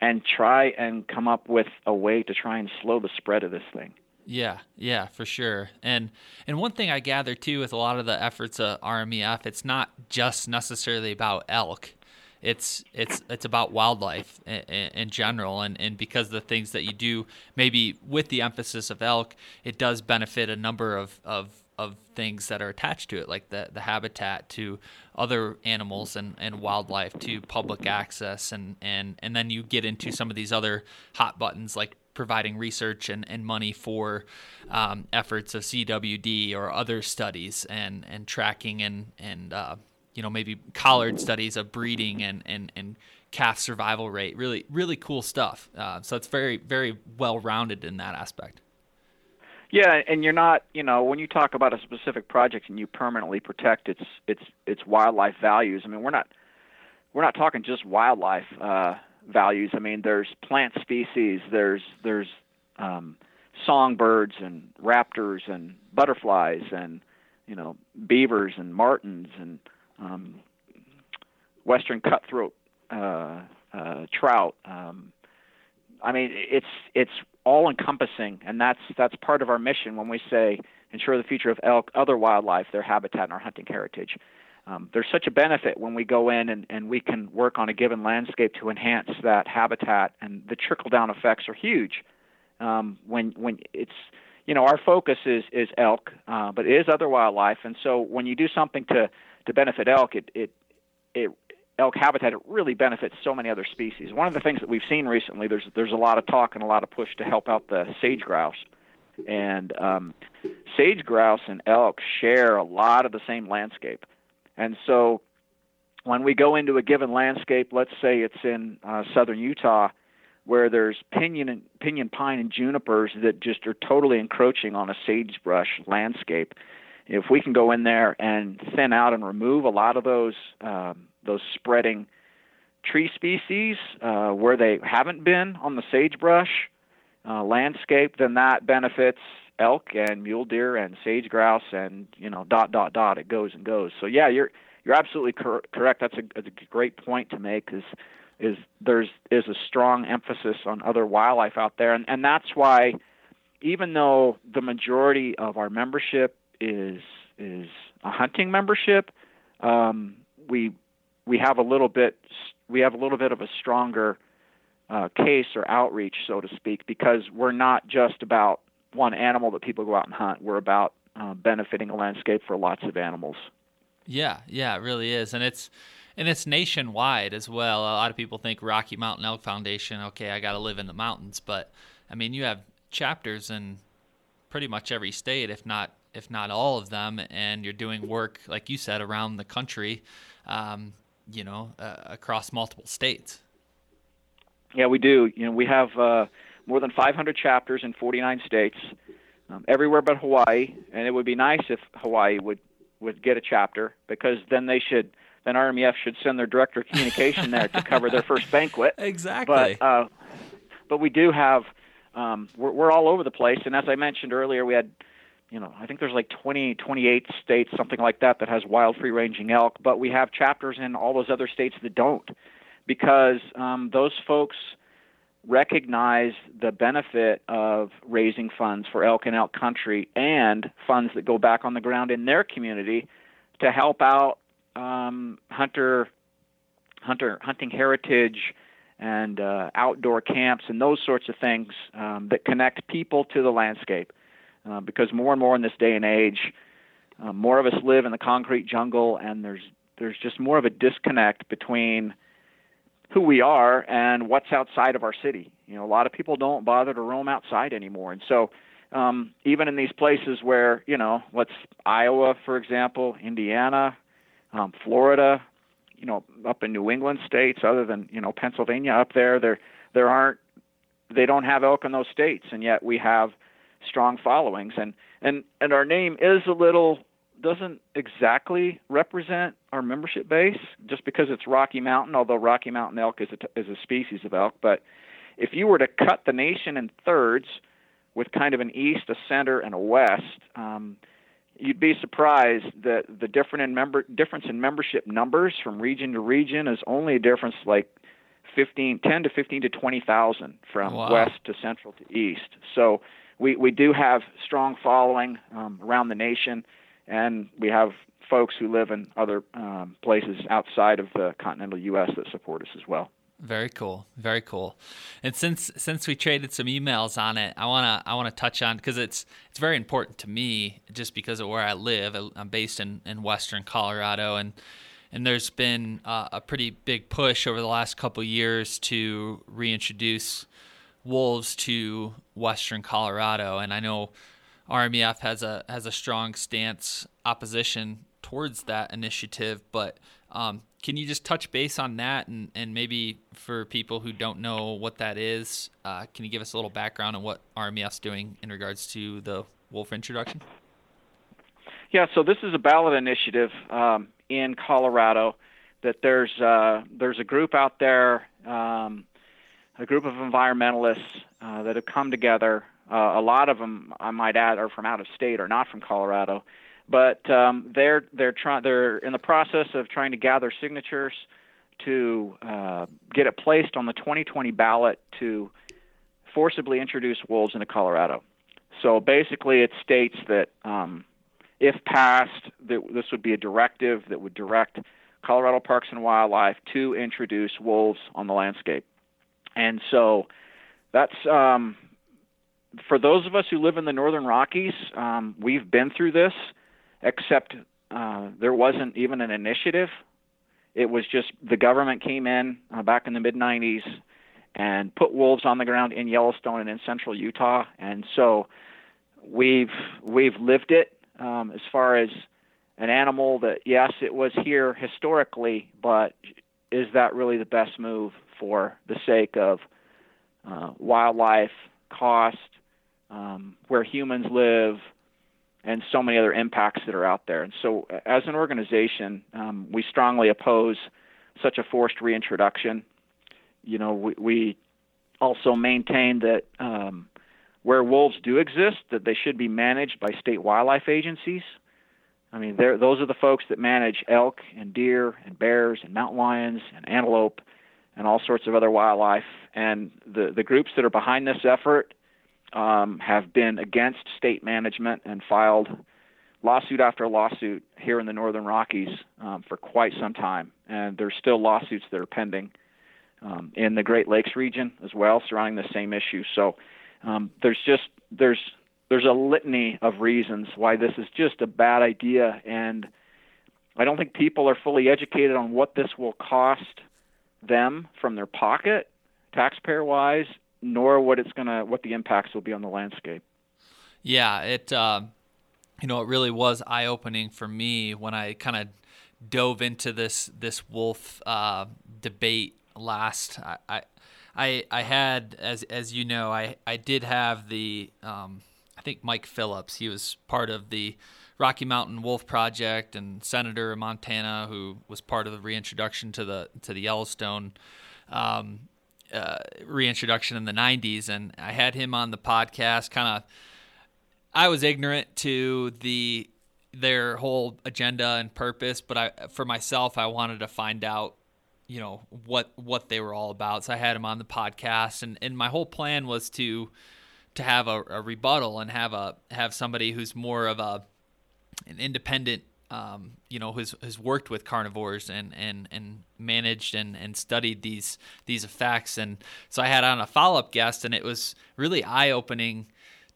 and try and come up with a way to try and slow the spread of this thing. Yeah, yeah, for sure. And and one thing I gather too with a lot of the efforts of RMEF, it's not just necessarily about elk. It's it's it's about wildlife in, in, general. And and because the things that you do maybe with the emphasis of elk it does benefit a number of of of things that are attached to it like the the habitat to other animals and, and wildlife to public access and, and and then you get into some of these other hot buttons like providing research and, and money for um, efforts of CWD or other studies and, and tracking and, and uh, you know maybe collared studies of breeding and and and calf survival rate. Really really cool stuff. Uh, so it's very very well rounded in that aspect. Yeah, and you're not, you know, when you talk about a specific project and you permanently protect its its its wildlife values. I mean, we're not we're not talking just wildlife uh, values. I mean, there's plant species, there's there's um, songbirds and raptors and butterflies and you know beavers and martens and um, western cutthroat uh, uh, trout. Um, I mean, it's it's all encompassing, and that's that's part of our mission when we say ensure the future of elk, other wildlife, their habitat, and our hunting heritage. Um, there's such a benefit when we go in and, and we can work on a given landscape to enhance that habitat, and the trickle down effects are huge. Um, when when it's you know our focus is is elk, uh, but it is other wildlife, and so when you do something to to benefit elk, it, it, it elk habitat it really benefits so many other species. One of the things that we've seen recently, there's there's a lot of talk and a lot of push to help out the sage grouse, and um, sage grouse and elk share a lot of the same landscape, and so when we go into a given landscape, let's say it's in uh, southern Utah, where there's pinyon and pinyon pine and junipers that just are totally encroaching on a sagebrush landscape if we can go in there and thin out and remove a lot of those um, those spreading tree species uh, where they haven't been on the sagebrush uh, landscape, then that benefits elk and mule deer and sage grouse and you know dot dot dot. It goes and goes. So yeah, you're you're absolutely cor- correct. That's a, that's a great point to make. Is is there's is a strong emphasis on other wildlife out there, and and that's why even though the majority of our membership is is a hunting membership. Um, we we have a little bit we have a little bit of a stronger uh, case or outreach, so to speak, because we're not just about one animal that people go out and hunt. We're about uh, benefiting a landscape for lots of animals. Yeah, yeah, it really is, and it's and it's nationwide as well. A lot of people think Rocky Mountain Elk Foundation. Okay, I got to live in the mountains, but I mean, you have chapters in pretty much every state, if not if not all of them, and you're doing work like you said around the country, um, you know, uh, across multiple states. Yeah, we do. You know, we have uh, more than 500 chapters in 49 states, um, everywhere but Hawaii, and it would be nice if Hawaii would would get a chapter because then they should then RMEF should send their director of communication there to cover their first banquet. Exactly. But uh, but we do have um, we're, we're all over the place, and as I mentioned earlier, we had you know, I think there's like 20, 28 states, something like that, that has wild free ranging elk, but we have chapters in all those other states that don't because um, those folks recognize the benefit of raising funds for elk and elk country and funds that go back on the ground in their community to help out um, hunter hunter hunting heritage and uh, outdoor camps and those sorts of things um, that connect people to the landscape. Uh, because more and more in this day and age, uh, more of us live in the concrete jungle, and there's there's just more of a disconnect between who we are and what's outside of our city. You know, a lot of people don't bother to roam outside anymore, and so um, even in these places where you know, let's Iowa, for example, Indiana, um, Florida, you know, up in New England states, other than you know Pennsylvania up there, there there aren't they don't have elk in those states, and yet we have strong followings, and and and our name is a little doesn't exactly represent our membership base just because it's Rocky Mountain, although Rocky Mountain elk is a, is a species of elk. But if you were to cut the nation in thirds with kind of an east, a center, and a west, um, you'd be surprised that the different in member difference in membership numbers from region to region is only a difference like 15, 10 to 15 to 20,000 from wow. west to central to east. So we, we do have strong following um, around the nation, and we have folks who live in other um, places outside of the continental U.S. that support us as well. Very cool, very cool. And since since we traded some emails on it, I wanna I wanna touch on because it's it's very important to me just because of where I live. I'm based in in Western Colorado, and and there's been uh, a pretty big push over the last couple years to reintroduce wolves to Western Colorado, and I know RMEF has a has a strong stance opposition towards that initiative, but um, can you just touch base on that and, and maybe for people who don't know what that is, uh, can you give us a little background on what RMEF's doing in regards to the wolf introduction? Yeah, so this is a ballot initiative um, in Colorado that there's uh, there's a group out there, um, a group of environmentalists uh, that have come together. Uh, a lot of them, I might add, are from out of state or not from Colorado, but um, they're they're trying they're in the process of trying to gather signatures to uh, get it placed on the 2020 ballot to forcibly introduce wolves into Colorado. So basically, it states that um, if passed, that this would be a directive that would direct Colorado Parks and Wildlife to introduce wolves on the landscape. And so that's um, for those of us who live in the Northern Rockies. Um, we've been through this except uh, there wasn't even an initiative. It was just the government came in uh, back in the mid 90s and put wolves on the ground in Yellowstone and in central Utah, and so we've we've lived it um, as far as an animal that yes, it was here historically, but is that really the best move for the sake of uh, wildlife, cost, um, where humans live, and so many other impacts that are out there. And so, as an organization, um, we strongly oppose such a forced reintroduction. You know, we, we also maintain that um, where wolves do exist, that they should be managed by state wildlife agencies. I mean, those are the folks that manage elk and deer and bears and mountain lions and antelope and all sorts of other wildlife. And the, the groups that are behind this effort um, have been against state management and filed lawsuit after lawsuit here in the Northern Rockies um, for quite some time, and there's still lawsuits that are pending um, in the Great Lakes region as well surrounding the same issue. So um, there's just there's there's a litany of reasons why this is just a bad idea, and I don't think people are fully educated on what this will cost them from their pocket, taxpayer wise, nor what it's gonna what the impacts will be on the landscape. Yeah, it uh, you know it really was eye opening for me when I kind of dove into this this wolf uh, debate last. I, I I I had as as you know I I did have the um, I think Mike Phillips he was part of the Rocky Mountain Wolf Project and senator in Montana who was part of the reintroduction to the to the Yellowstone um, uh, reintroduction in the 90s, and I had him on the podcast. Kind of, I was ignorant to the their whole agenda and purpose, but I, for myself, I wanted to find out you know what what they were all about. So I had him on the podcast, and and my whole plan was to to have a, a rebuttal and have a have somebody who's more of a an independent um, you know, has has worked with carnivores and and and managed and and studied these these effects. And so I had on a follow up guest, and it was really eye opening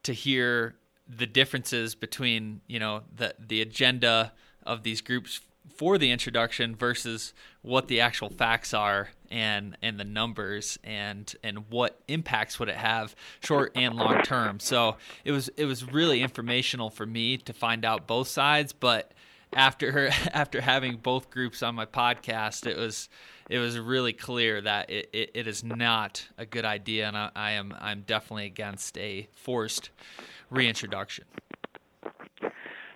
to hear the differences between you know the the agenda of these groups for the introduction versus what the actual facts are and and the numbers and and what impacts would it have short and long term so it was it was really informational for me to find out both sides but after after having both groups on my podcast it was it was really clear that it, it, it is not a good idea and I, I am I'm definitely against a forced reintroduction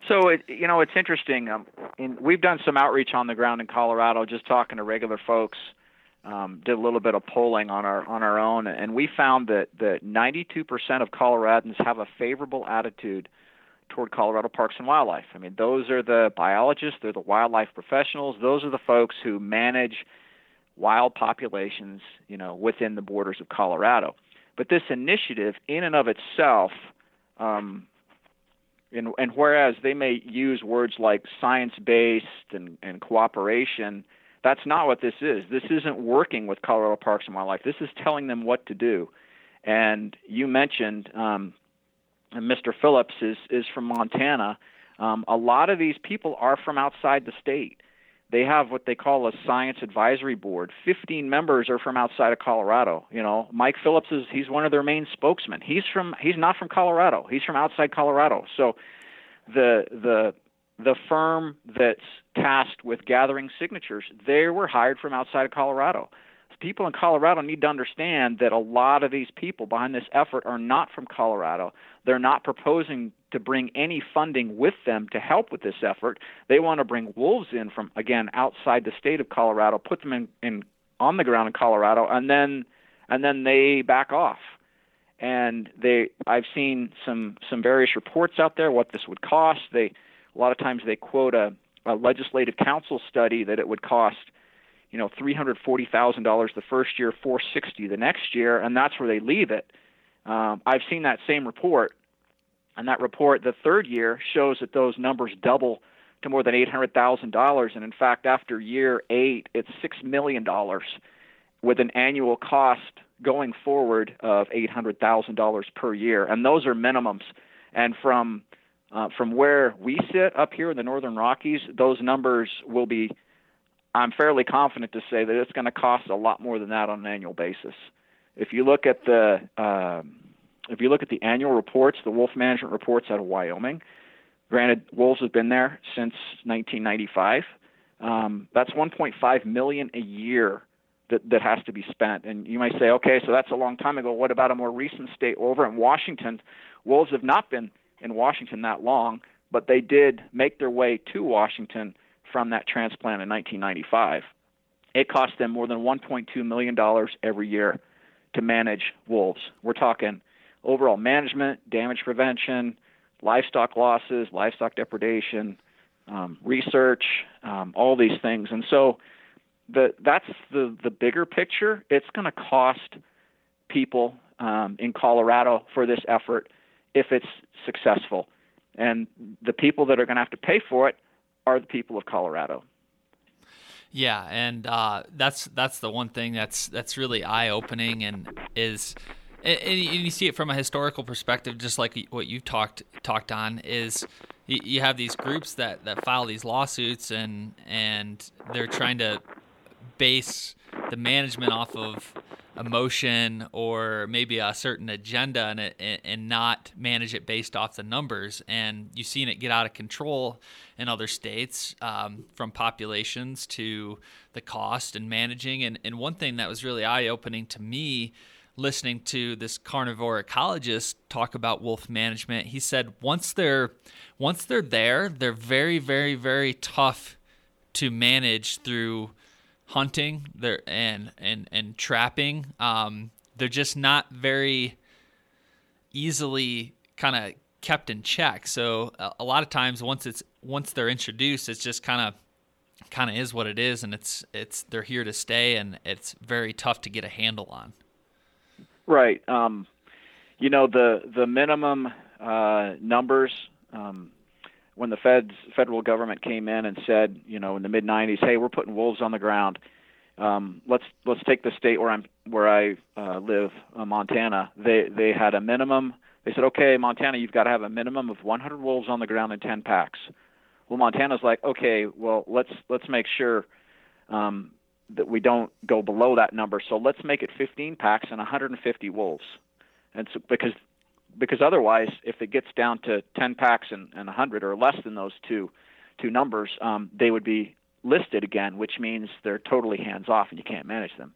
so it, you know, it's interesting. Um, in, we've done some outreach on the ground in Colorado, just talking to regular folks. Um, did a little bit of polling on our on our own, and we found that that 92% of Coloradans have a favorable attitude toward Colorado Parks and Wildlife. I mean, those are the biologists, they're the wildlife professionals, those are the folks who manage wild populations, you know, within the borders of Colorado. But this initiative, in and of itself, um, and, and whereas they may use words like science based and, and cooperation, that's not what this is. This isn't working with Colorado Parks and Wildlife. This is telling them what to do. And you mentioned um, Mr. Phillips is, is from Montana. Um, a lot of these people are from outside the state. They have what they call a science advisory board. 15 members are from outside of Colorado. You know, Mike Phillips is he's one of their main spokesmen. He's from he's not from Colorado. He's from outside Colorado. So the the the firm that's tasked with gathering signatures, they were hired from outside of Colorado. People in Colorado need to understand that a lot of these people behind this effort are not from Colorado. They're not proposing to bring any funding with them to help with this effort. They want to bring wolves in from again outside the state of Colorado, put them in, in on the ground in Colorado, and then and then they back off. And they, I've seen some some various reports out there what this would cost. They, a lot of times they quote a, a legislative council study that it would cost, you know, three hundred forty thousand dollars the first year, four sixty the next year, and that's where they leave it. Um, I've seen that same report and that report, the third year, shows that those numbers double to more than $800,000. And in fact, after year eight, it's $6 million with an annual cost going forward of $800,000 per year. And those are minimums. And from uh, from where we sit up here in the Northern Rockies, those numbers will be, I'm fairly confident to say that it's going to cost a lot more than that on an annual basis. If you look at the um, if you look at the annual reports, the wolf management reports out of Wyoming, granted wolves have been there since 1995. Um, that's 1.5 million a year that that has to be spent. And you might say, okay, so that's a long time ago. What about a more recent state over in Washington? Wolves have not been in Washington that long, but they did make their way to Washington from that transplant in 1995. It cost them more than 1.2 million dollars every year to manage wolves. We're talking overall management, damage prevention, livestock losses, livestock depredation, um, research, um, all these things. And so the, that's the, the bigger picture. It's going to cost people um, in Colorado for this effort if it's successful. And the people that are going to have to pay for it are the people of Colorado. Yeah, and uh, that's that's the one thing that's that's really eye opening and is and, you see it from a historical perspective, just like what you've talked talked on. Is you have these groups that, that file these lawsuits and and they're trying to base the management off of emotion or maybe a certain agenda and, it, and not manage it based off the numbers. And you've seen it get out of control in other states um, from populations to the cost and managing. And, and one thing that was really eye opening to me listening to this carnivore ecologist talk about wolf management, he said once they're once they're there, they're very very very tough to manage through hunting there and and and trapping. Um, they're just not very easily kind of kept in check. So a, a lot of times once it's once they're introduced, it's just kind of kind of is what it is, and it's it's they're here to stay, and it's very tough to get a handle on. Right. Um, you know the the minimum uh, numbers um, when the feds federal government came in and said, you know, in the mid '90s, hey, we're putting wolves on the ground. Um, let's let's take the state where I'm where I uh, live, uh, Montana. They they had a minimum. They said, okay, Montana, you've got to have a minimum of 100 wolves on the ground in 10 packs. Well, Montana's like, okay, well let's let's make sure um, that we don't go below that number. So let's make it 15 packs and 150 wolves. And so because because otherwise, if it gets down to 10 packs and, and 100 or less than those two two numbers, um, they would be listed again, which means they're totally hands off and you can't manage them.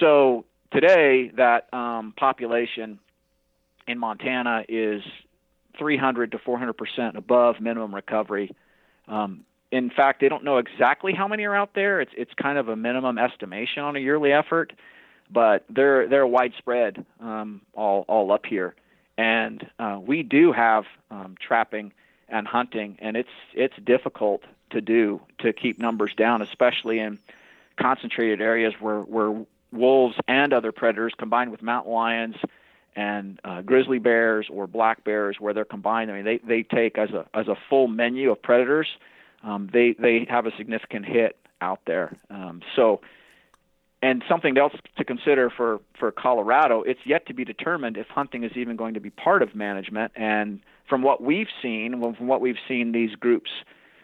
So today, that um, population in Montana is 300 to 400 percent above minimum recovery. Um, in fact, they don't know exactly how many are out there. It's it's kind of a minimum estimation on a yearly effort, but they're they're widespread um, all all up here, and uh, we do have um, trapping and hunting, and it's it's difficult to do to keep numbers down, especially in concentrated areas where where wolves and other predators combined with mountain lions and uh, grizzly bears or black bears where they're combined. I mean, they they take as a as a full menu of predators um, they they have a significant hit out there. Um, so, and something else to consider for for Colorado, it's yet to be determined if hunting is even going to be part of management. And from what we've seen, well, from what we've seen, these groups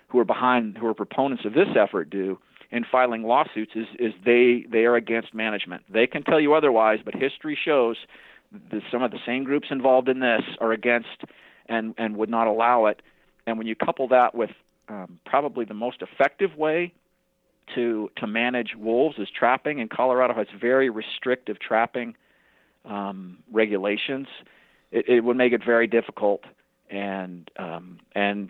who are behind, who are proponents of this effort, do in filing lawsuits is is they they are against management. They can tell you otherwise, but history shows that some of the same groups involved in this are against and and would not allow it. And when you couple that with um, probably the most effective way to to manage wolves is trapping, and Colorado has very restrictive trapping um, regulations. It, it, would make it very difficult, and um, and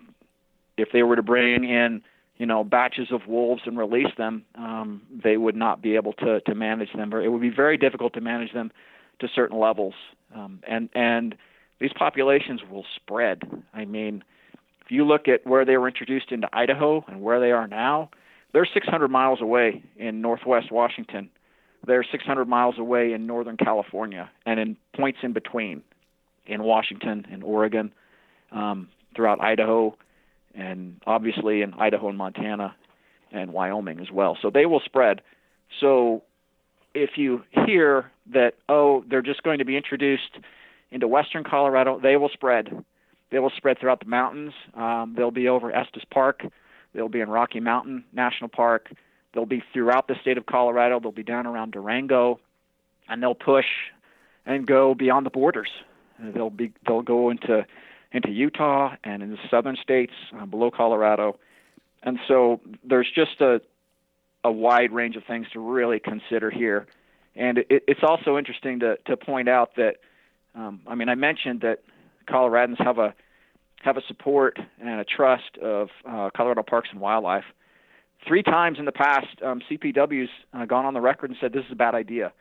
if they were to bring in you know batches of wolves and release them, um, they would not be able to to manage them, or it would be very difficult to manage them to certain levels, um, and and these populations will spread. I mean if you look at where they were introduced into Idaho and where they are now, they're 600 miles away in northwest Washington. They're 600 miles away in northern California and in points in between in Washington and Oregon, um, throughout Idaho, and obviously in Idaho and Montana and Wyoming as well. So they will spread. So if you hear that, oh, they're just going to be introduced into western Colorado, they will spread. They will spread throughout the mountains. Um, they'll be over Estes Park. They'll be in Rocky Mountain National Park. They'll be throughout the state of Colorado. They'll be down around Durango, and they'll push and go beyond the borders. They'll be they'll go into into Utah and in the southern states uh, below Colorado, and so there's just a a wide range of things to really consider here. And it, it's also interesting to to point out that um, I mean I mentioned that Coloradans have a have a support and a trust of uh, Colorado Parks and Wildlife. Three times in the past, um, CPW's uh, gone on the record and said this is a bad idea.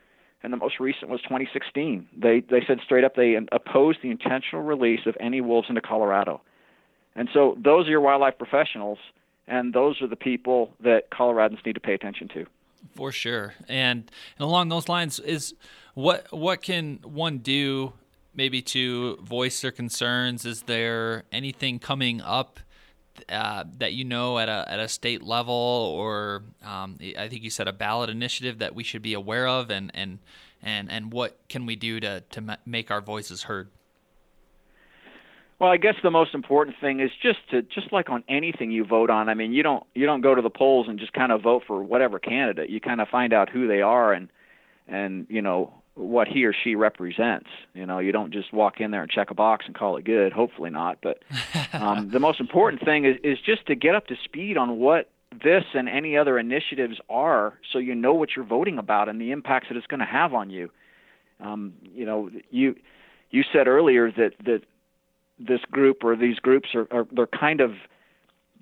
And the most recent was 2016. They they said straight up they opposed the intentional release of any wolves into Colorado. And so those are your wildlife professionals, and those are the people that Coloradans need to pay attention to. For sure. And and along those lines is what what can one do maybe to voice their concerns? Is there anything coming up uh, that you know at a at a state level, or um, I think you said a ballot initiative that we should be aware of, and and and and what can we do to to make our voices heard? Well, I guess the most important thing is just to just like on anything you vote on. I mean, you don't you don't go to the polls and just kind of vote for whatever candidate. You kind of find out who they are and and you know what he or she represents. You know, you don't just walk in there and check a box and call it good. Hopefully not. But um, the most important thing is, is just to get up to speed on what this and any other initiatives are, so you know what you're voting about and the impacts that it's going to have on you. Um, you know, you you said earlier that that this group or these groups are, are they're kind of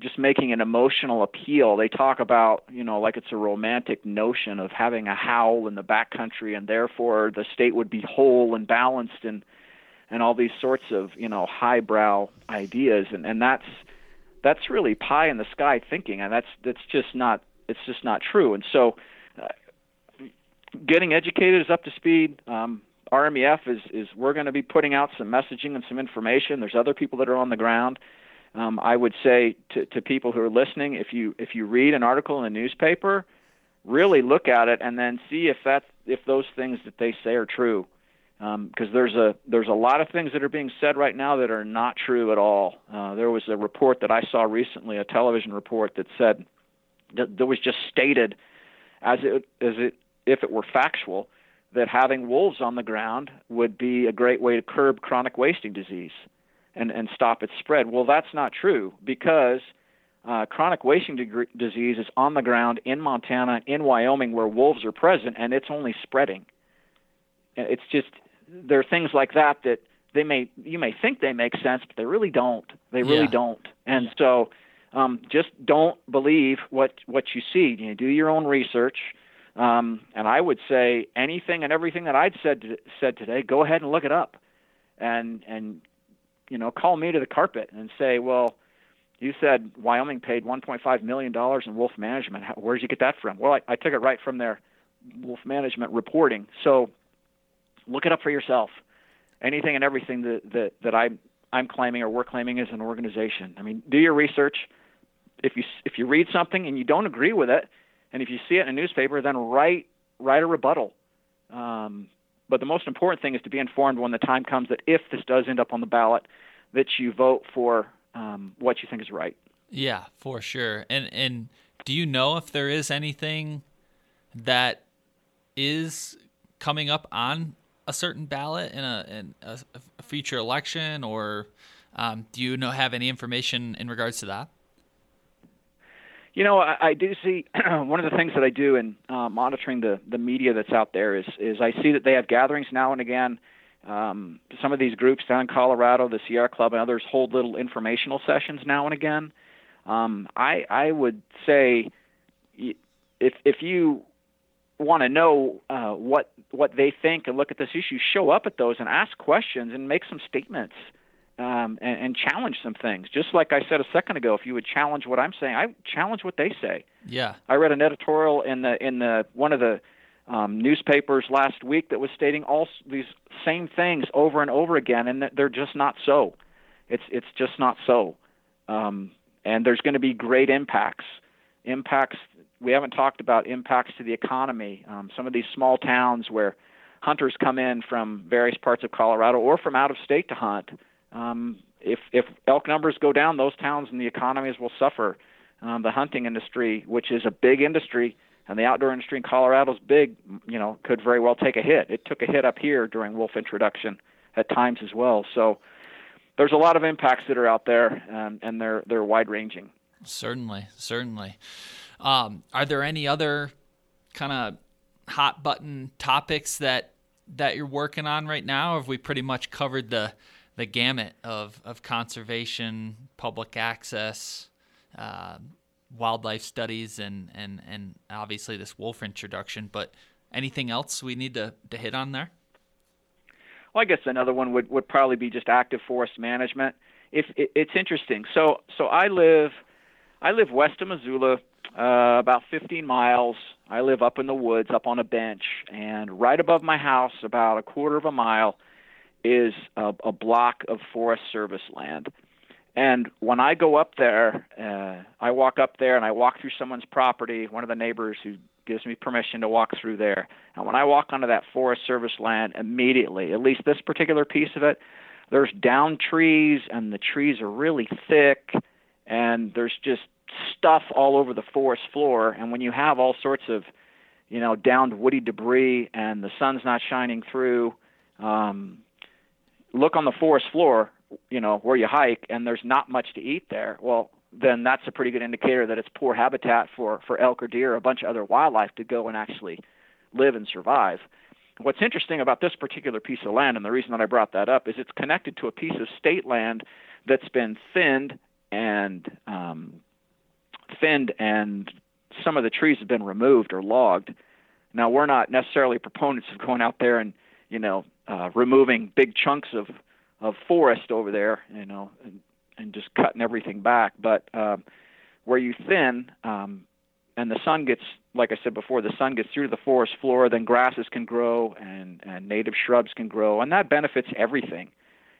just making an emotional appeal. They talk about, you know, like it's a romantic notion of having a howl in the backcountry and therefore the state would be whole and balanced and and all these sorts of, you know, highbrow ideas and and that's that's really pie in the sky thinking, and that's that's just not it's just not true. And so, uh, getting educated is up to speed. Um, RMEF is is we're going to be putting out some messaging and some information. There's other people that are on the ground. Um, I would say to, to people who are listening, if you if you read an article in a newspaper, really look at it and then see if that if those things that they say are true because um, there's a there's a lot of things that are being said right now that are not true at all. Uh, there was a report that I saw recently, a television report that said that, that was just stated as it as it if it were factual that having wolves on the ground would be a great way to curb chronic wasting disease and and stop its spread. Well, that's not true because uh, chronic wasting de- disease is on the ground in Montana, in Wyoming, where wolves are present, and it's only spreading. It's just there are things like that that they may you may think they make sense, but they really don't. They really yeah. don't. And so, um, just don't believe what what you see. You know, do your own research. Um, and I would say anything and everything that I'd said to, said today, go ahead and look it up, and and you know call me to the carpet and say, well, you said Wyoming paid 1.5 million dollars in wolf management. How, where did you get that from? Well, I, I took it right from their wolf management reporting. So look it up for yourself. Anything and everything that that, that I I'm claiming or we're claiming as an organization. I mean, do your research. If you if you read something and you don't agree with it, and if you see it in a newspaper, then write write a rebuttal. Um, but the most important thing is to be informed when the time comes that if this does end up on the ballot, that you vote for um, what you think is right. Yeah, for sure. And and do you know if there is anything that is coming up on a certain ballot in a in a, future election, or um, do you know have any information in regards to that? You know, I, I do see one of the things that I do in uh, monitoring the the media that's out there is is I see that they have gatherings now and again. Um, some of these groups down in Colorado, the Sierra Club and others, hold little informational sessions now and again. Um, I I would say if if you want to know uh, what what they think and look at this issue, show up at those and ask questions and make some statements um, and, and challenge some things. Just like I said a second ago, if you would challenge what I'm saying, I challenge what they say. Yeah. I read an editorial in the in the one of the um, newspapers last week that was stating all these same things over and over again, and they're just not so. It's it's just not so. Um, and there's going to be great impacts impacts we haven't talked about impacts to the economy. Um, some of these small towns where hunters come in from various parts of Colorado or from out of state to hunt. Um, if if elk numbers go down, those towns and the economies will suffer. Um, the hunting industry, which is a big industry, and the outdoor industry in Colorado is big, you know, could very well take a hit. It took a hit up here during wolf introduction at times as well. So there's a lot of impacts that are out there, and they're they're wide ranging. Certainly, certainly. Um, are there any other kind of hot button topics that that you're working on right now? have we pretty much covered the the gamut of of conservation, public access, uh, wildlife studies, and and and obviously this wolf introduction? But anything else we need to to hit on there? Well, I guess another one would would probably be just active forest management. If it, it's interesting, so so I live I live west of Missoula, uh, about 15 miles. I live up in the woods, up on a bench, and right above my house, about a quarter of a mile, is a, a block of Forest Service land. And when I go up there, uh, I walk up there and I walk through someone's property, one of the neighbors who gives me permission to walk through there. And when I walk onto that Forest Service land, immediately, at least this particular piece of it, there's down trees and the trees are really thick and there's just stuff all over the forest floor. And when you have all sorts of, you know, downed woody debris and the sun's not shining through, um, look on the forest floor, you know, where you hike, and there's not much to eat there. Well, then that's a pretty good indicator that it's poor habitat for for elk or deer or a bunch of other wildlife to go and actually live and survive. What's interesting about this particular piece of land, and the reason that I brought that up, is it's connected to a piece of state land that's been thinned and um, thinned and some of the trees have been removed or logged. Now we're not necessarily proponents of going out there and you know uh, removing big chunks of of forest over there. You know, and just cutting everything back. But um, where you thin, um, and the sun gets, like I said before, the sun gets through the forest floor, then grasses can grow and and native shrubs can grow, and that benefits everything.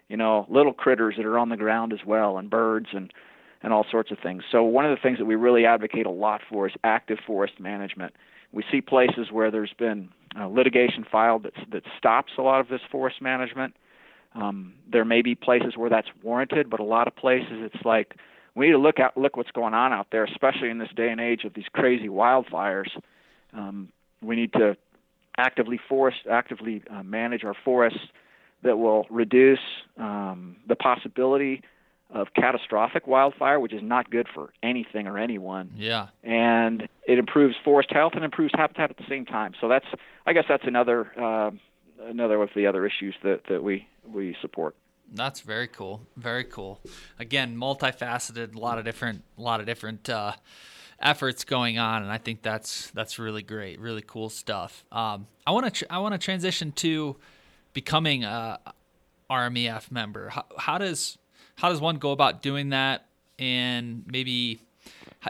You know, little critters that are on the ground as well, and birds and and all sorts of things. So one of the things that we really advocate a lot for is active forest management. We see places where there's been uh, litigation filed that that stops a lot of this forest management. Um, there may be places where that's warranted, but a lot of places it's like we need to look at look what's going on out there, especially in this day and age of these crazy wildfires. Um, we need to actively forest actively uh, manage our forests that will reduce um, the possibility of catastrophic wildfire, which is not good for anything or anyone. Yeah. And it improves forest health and improves habitat at the same time. So that's, I guess, that's another uh, another of the other issues that that we we support. That's very cool. Very cool. Again, multifaceted, a lot of different, a lot of different uh, efforts going on, and I think that's that's really great, really cool stuff. Um, I want to tr- I want to transition to becoming a RMEF member. How, how does how does one go about doing that? And maybe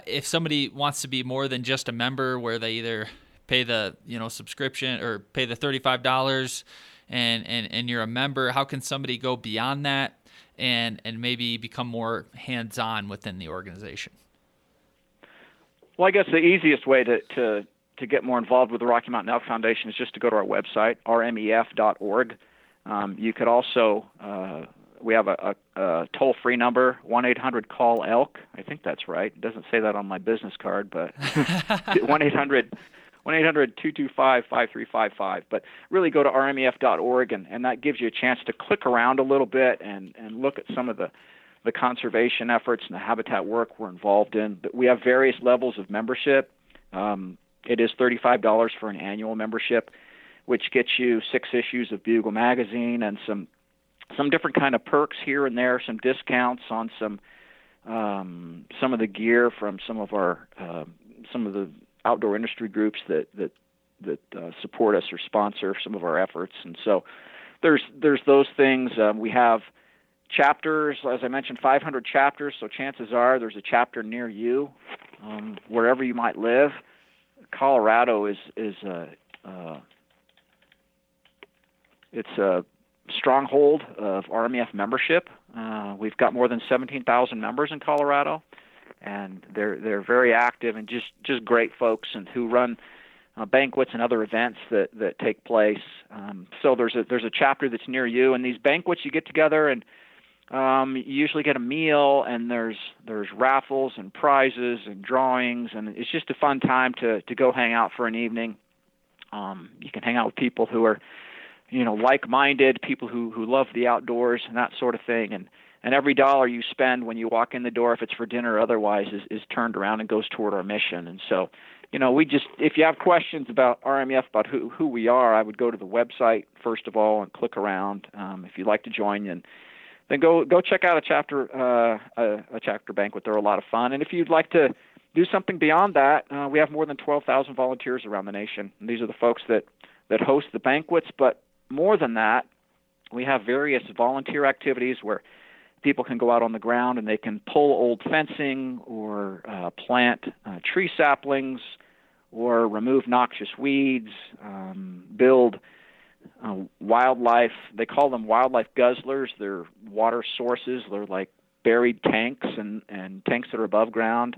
if somebody wants to be more than just a member, where they either pay the you know subscription or pay the thirty five dollars and, and, and you're a member, how can somebody go beyond that and, and maybe become more hands on within the organization? Well, I guess the easiest way to, to, to get more involved with the Rocky Mountain Elk Foundation is just to go to our website, rmef.org. Um, you could also, uh, we have a, a, a toll free number, 1 800 CALL ELK. I think that's right. It doesn't say that on my business card, but 1 800 one eight hundred two two five five three five five. But really go to rmef.org, and, and that gives you a chance to click around a little bit and, and look at some of the, the conservation efforts and the habitat work we're involved in. But we have various levels of membership. Um, it is $35 for an annual membership, which gets you six issues of Bugle magazine and some some different kind of perks here and there, some discounts on some um, some of the gear from some of our uh, some of the outdoor industry groups that that that uh, support us or sponsor some of our efforts. And so there's there's those things. Um, we have chapters, as I mentioned, 500 chapters. So chances are there's a chapter near you, um, wherever you might live. Colorado is is a uh, it's a stronghold of RMEF membership. Uh, we've got more than 17,000 members in Colorado and they're they're very active and just just great folks and who run uh, banquets and other events that that take place. Um, so there's a there's a chapter that's near you, and these banquets you get together and um, you usually get a meal and there's there's raffles and prizes and drawings and it's just a fun time to to go hang out for an evening. Um, you can hang out with people who are you know like-minded, people who who love the outdoors and that sort of thing and and every dollar you spend when you walk in the door, if it's for dinner or otherwise, is, is turned around and goes toward our mission. And so, you know, we just if you have questions about RMEF about who who we are, I would go to the website first of all and click around. Um, if you'd like to join, and then go go check out a chapter uh, a, a chapter banquet. They're a lot of fun. And if you'd like to do something beyond that, uh, we have more than 12,000 volunteers around the nation. And these are the folks that that host the banquets. But more than that, we have various volunteer activities where people can go out on the ground and they can pull old fencing or uh, plant uh, tree saplings or remove noxious weeds, um, build uh, wildlife. They call them wildlife guzzlers. They're water sources. They're like buried tanks and, and tanks that are above ground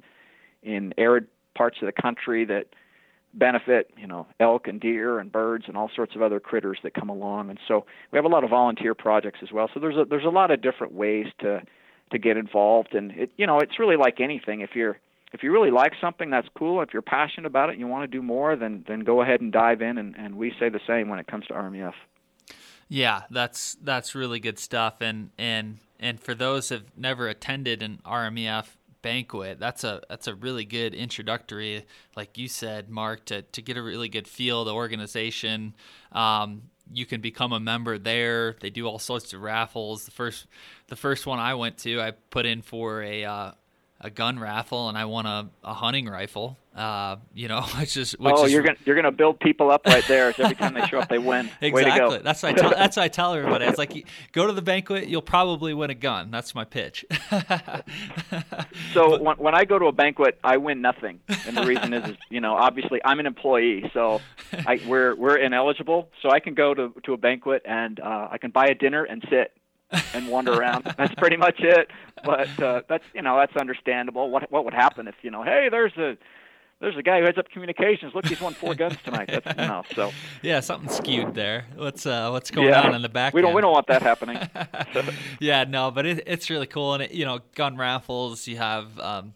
in arid parts of the country that benefit, you know, elk and deer and birds and all sorts of other critters that come along. And so we have a lot of volunteer projects as well. So there's a there's a lot of different ways to to get involved and it you know, it's really like anything. If you're if you really like something that's cool, if you're passionate about it and you want to do more, then then go ahead and dive in and, and we say the same when it comes to rmf Yeah, that's that's really good stuff and and and for those who've never attended an RMEF banquet. That's a that's a really good introductory, like you said, Mark, to to get a really good feel the organization. Um, you can become a member there. They do all sorts of raffles. The first the first one I went to, I put in for a uh, a gun raffle and I want a, a hunting rifle. Uh, you know, it's just. oh, is, you're gonna you're gonna build people up right there. So every time they show up, they win. Exactly. That's what I tell. that's what I tell everybody. It's like, go to the banquet, you'll probably win a gun. That's my pitch. so when, when I go to a banquet, I win nothing, and the reason is, is you know, obviously I'm an employee, so I, we're we're ineligible. So I can go to to a banquet and uh, I can buy a dinner and sit and wander around. That's pretty much it. But uh, that's you know that's understandable. What what would happen if you know, hey, there's a there's a guy who heads up communications. Look, he's won four guns tonight. That's you know, so yeah, something skewed there. What's uh, what's going yeah, on in the back? We don't we don't want that happening. yeah, no, but it, it's really cool, and it, you know, gun raffles. You have, um,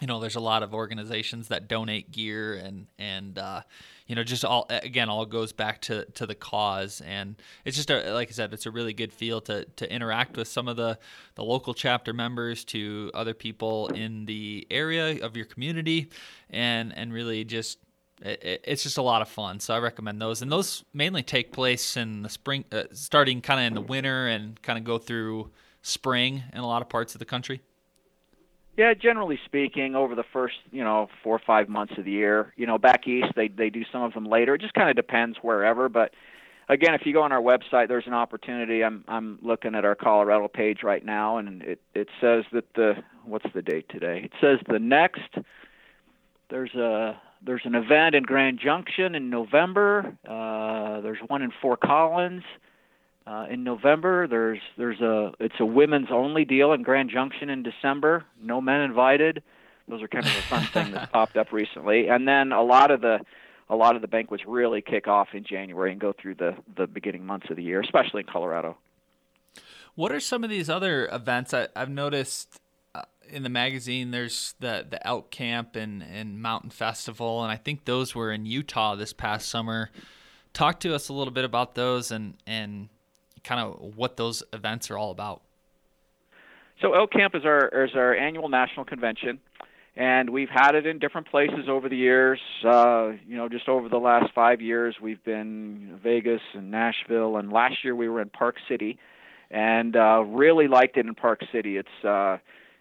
you know, there's a lot of organizations that donate gear and and uh, you know, just all again, all goes back to, to the cause, and it's just a, like I said, it's a really good feel to to interact with some of the the local chapter members, to other people in the area of your community, and and really just it's just a lot of fun. So I recommend those, and those mainly take place in the spring, uh, starting kind of in the winter, and kind of go through spring in a lot of parts of the country. Yeah, generally speaking, over the first you know four or five months of the year, you know, back east they they do some of them later. It just kind of depends wherever, but again, if you go on our website, there's an opportunity. I'm I'm looking at our Colorado page right now, and it it says that the what's the date today? It says the next there's a there's an event in Grand Junction in November. Uh, there's one in Fort Collins uh, in November. There's there's a it's a women's only deal in Grand Junction in December. No men invited. Those are kind of a fun thing that's popped up recently. And then a lot of the a lot of the banquets really kick off in January and go through the the beginning months of the year, especially in Colorado. What are some of these other events? I, I've noticed uh, in the magazine there's the the Elk Camp and and Mountain Festival, and I think those were in Utah this past summer. Talk to us a little bit about those and and kind of what those events are all about. So Elk Camp is our is our annual national convention, and we've had it in different places over the years. Uh, you know, just over the last five years, we've been Vegas and Nashville, and last year we were in Park City, and uh, really liked it in Park City. It's uh,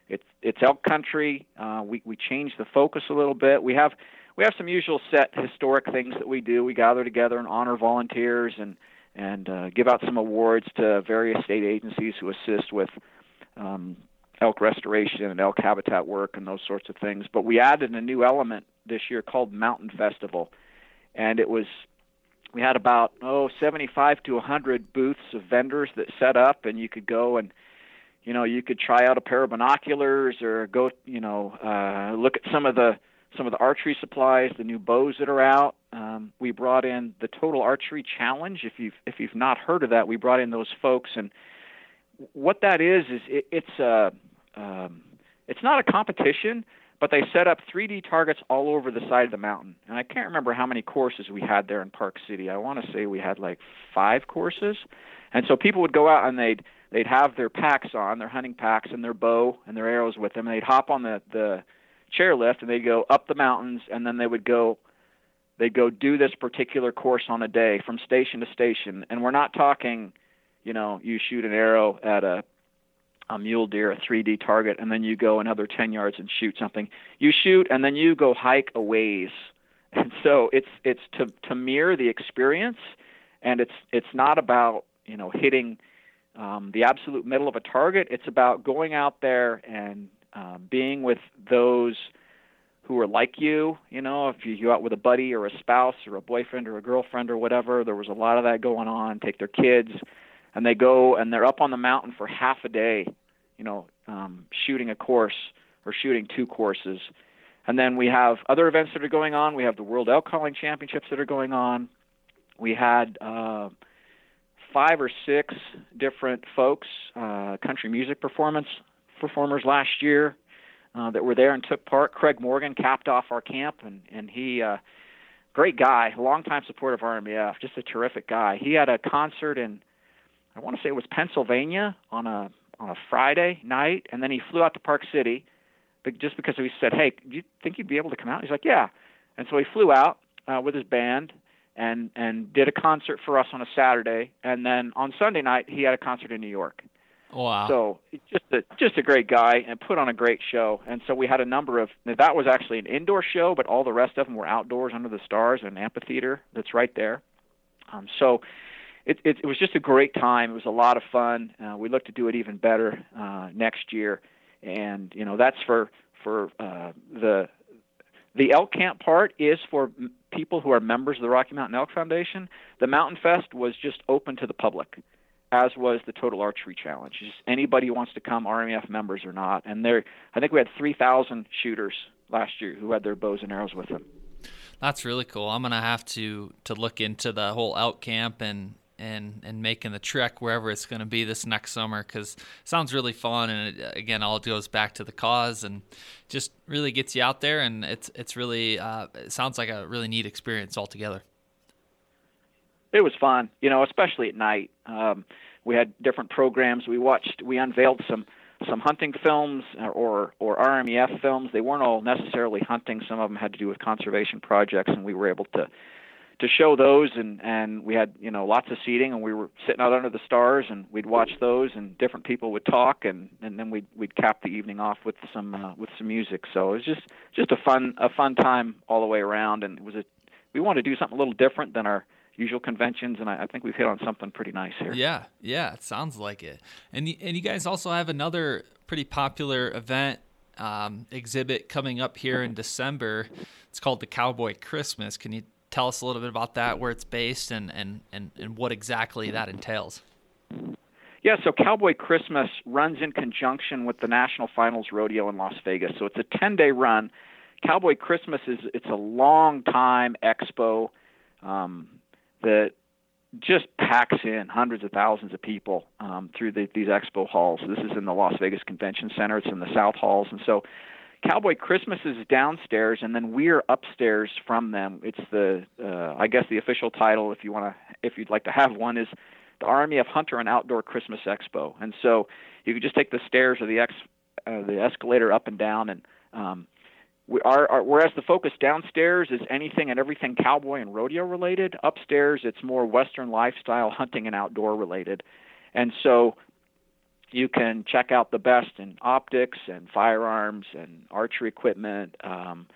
it's it's elk country. Uh, we we changed the focus a little bit. We have we have some usual set historic things that we do. We gather together and honor volunteers and and uh, give out some awards to various state agencies who assist with um, elk restoration and elk habitat work and those sorts of things. But we added a new element this year called Mountain Festival, and it was we had about oh 75 to 100 booths of vendors that set up, and you could go and you know you could try out a pair of binoculars or go you know uh, look at some of the some of the archery supplies, the new bows that are out. Um, we brought in the Total Archery Challenge. If you've if you've not heard of that, we brought in those folks, and what that is is it, it's a um, it's not a competition, but they set up 3D targets all over the side of the mountain. And I can't remember how many courses we had there in Park City. I want to say we had like five courses, and so people would go out and they'd they'd have their packs on, their hunting packs, and their bow and their arrows with them, and they'd hop on the the chairlift and they'd go up the mountains and then they would go they'd go do this particular course on a day from station to station. And we're not talking you know you shoot an arrow at a a mule deer a 3D target and then you go another 10 yards and shoot something. You shoot and then you go hike a ways. And so it's it's to to mirror the experience and it's it's not about you know hitting um, the absolute middle of a target. It's about going out there and uh, being with those who are like you. You know, if you go out with a buddy or a spouse or a boyfriend or a girlfriend or whatever, there was a lot of that going on. Take their kids, and they go and they're up on the mountain for half a day. You know, um, shooting a course or shooting two courses. And then we have other events that are going on. We have the World Elk Calling Championships that are going on. We had uh, five or six different folks, uh, country music performance performers last year uh, that were there and took part. Craig Morgan capped off our camp, and and he, uh, great guy, longtime supporter of RMEF, just a terrific guy. He had a concert in, I want to say it was Pennsylvania on a on a Friday night, and then he flew out to Park City, but just because we said, hey, do you think you'd be able to come out? He's like, yeah, and so he flew out uh, with his band and and did a concert for us on a Saturday, and then on Sunday night he had a concert in New York. Wow. So just a, just a great guy and put on a great show. And so we had a number of that was actually an indoor show, but all the rest of them were outdoors under the stars, in an amphitheater that's right there. Um, so it, it, it was just a great time. It was a lot of fun. Uh, we look to do it even better uh, next year, and you know that's for for uh, the the elk camp part is for people who are members of the Rocky Mountain Elk Foundation. The Mountain Fest was just open to the public, as was the Total Archery Challenge. Just anybody who wants to come, RMEF members or not. And there, I think we had 3,000 shooters last year who had their bows and arrows with them. That's really cool. I'm gonna have to to look into the whole elk camp and and and making the trek wherever it's going to be this next summer because sounds really fun and it, again all goes back to the cause and just really gets you out there and it's it's really uh, it sounds like a really neat experience altogether it was fun you know especially at night. Um, we had different programs. We watched we unveiled some some hunting films or or RMEF films. They weren't all necessarily hunting. Some of them had to do with conservation projects and we were able to to show those. And and we had you know lots of seating and we were sitting out under the stars and we'd watch those and different people would talk and and then we'd we'd cap the evening off with some uh, with some music. So it was just just a fun a fun time all the way around and it was a we wanted to do something a little different than our usual conventions and I, I think we've hit on something pretty nice here yeah yeah it sounds like it and and you guys also have another pretty popular event um, exhibit coming up here in December. It's called the Cowboy Christmas. Can you tell us a little bit about that, where it's based, and, and, and, and what exactly that entails. Yeah, so Cowboy Christmas runs in conjunction with the National Finals Rodeo in Las Vegas. So it's a 10 day run. Cowboy Christmas is it's a long time expo um, that just packs in hundreds of thousands of people um, through the, these expo halls. This is in the Las Vegas Convention Center. It's in the South Halls, and so Cowboy Christmas is downstairs, and then we're upstairs from them. It's the, uh, I guess, the official title, if you want to, if you'd like to have one, is the RMEF Hunter and Outdoor Christmas Expo. And so you can just take the stairs or the ex, uh, the escalator up and down, and um, we are, are, whereas the focus downstairs is anything and everything cowboy and rodeo related. Upstairs, it's more Western lifestyle, hunting and outdoor related. And so you can check out the best in optics and firearms and archery equipment. Um,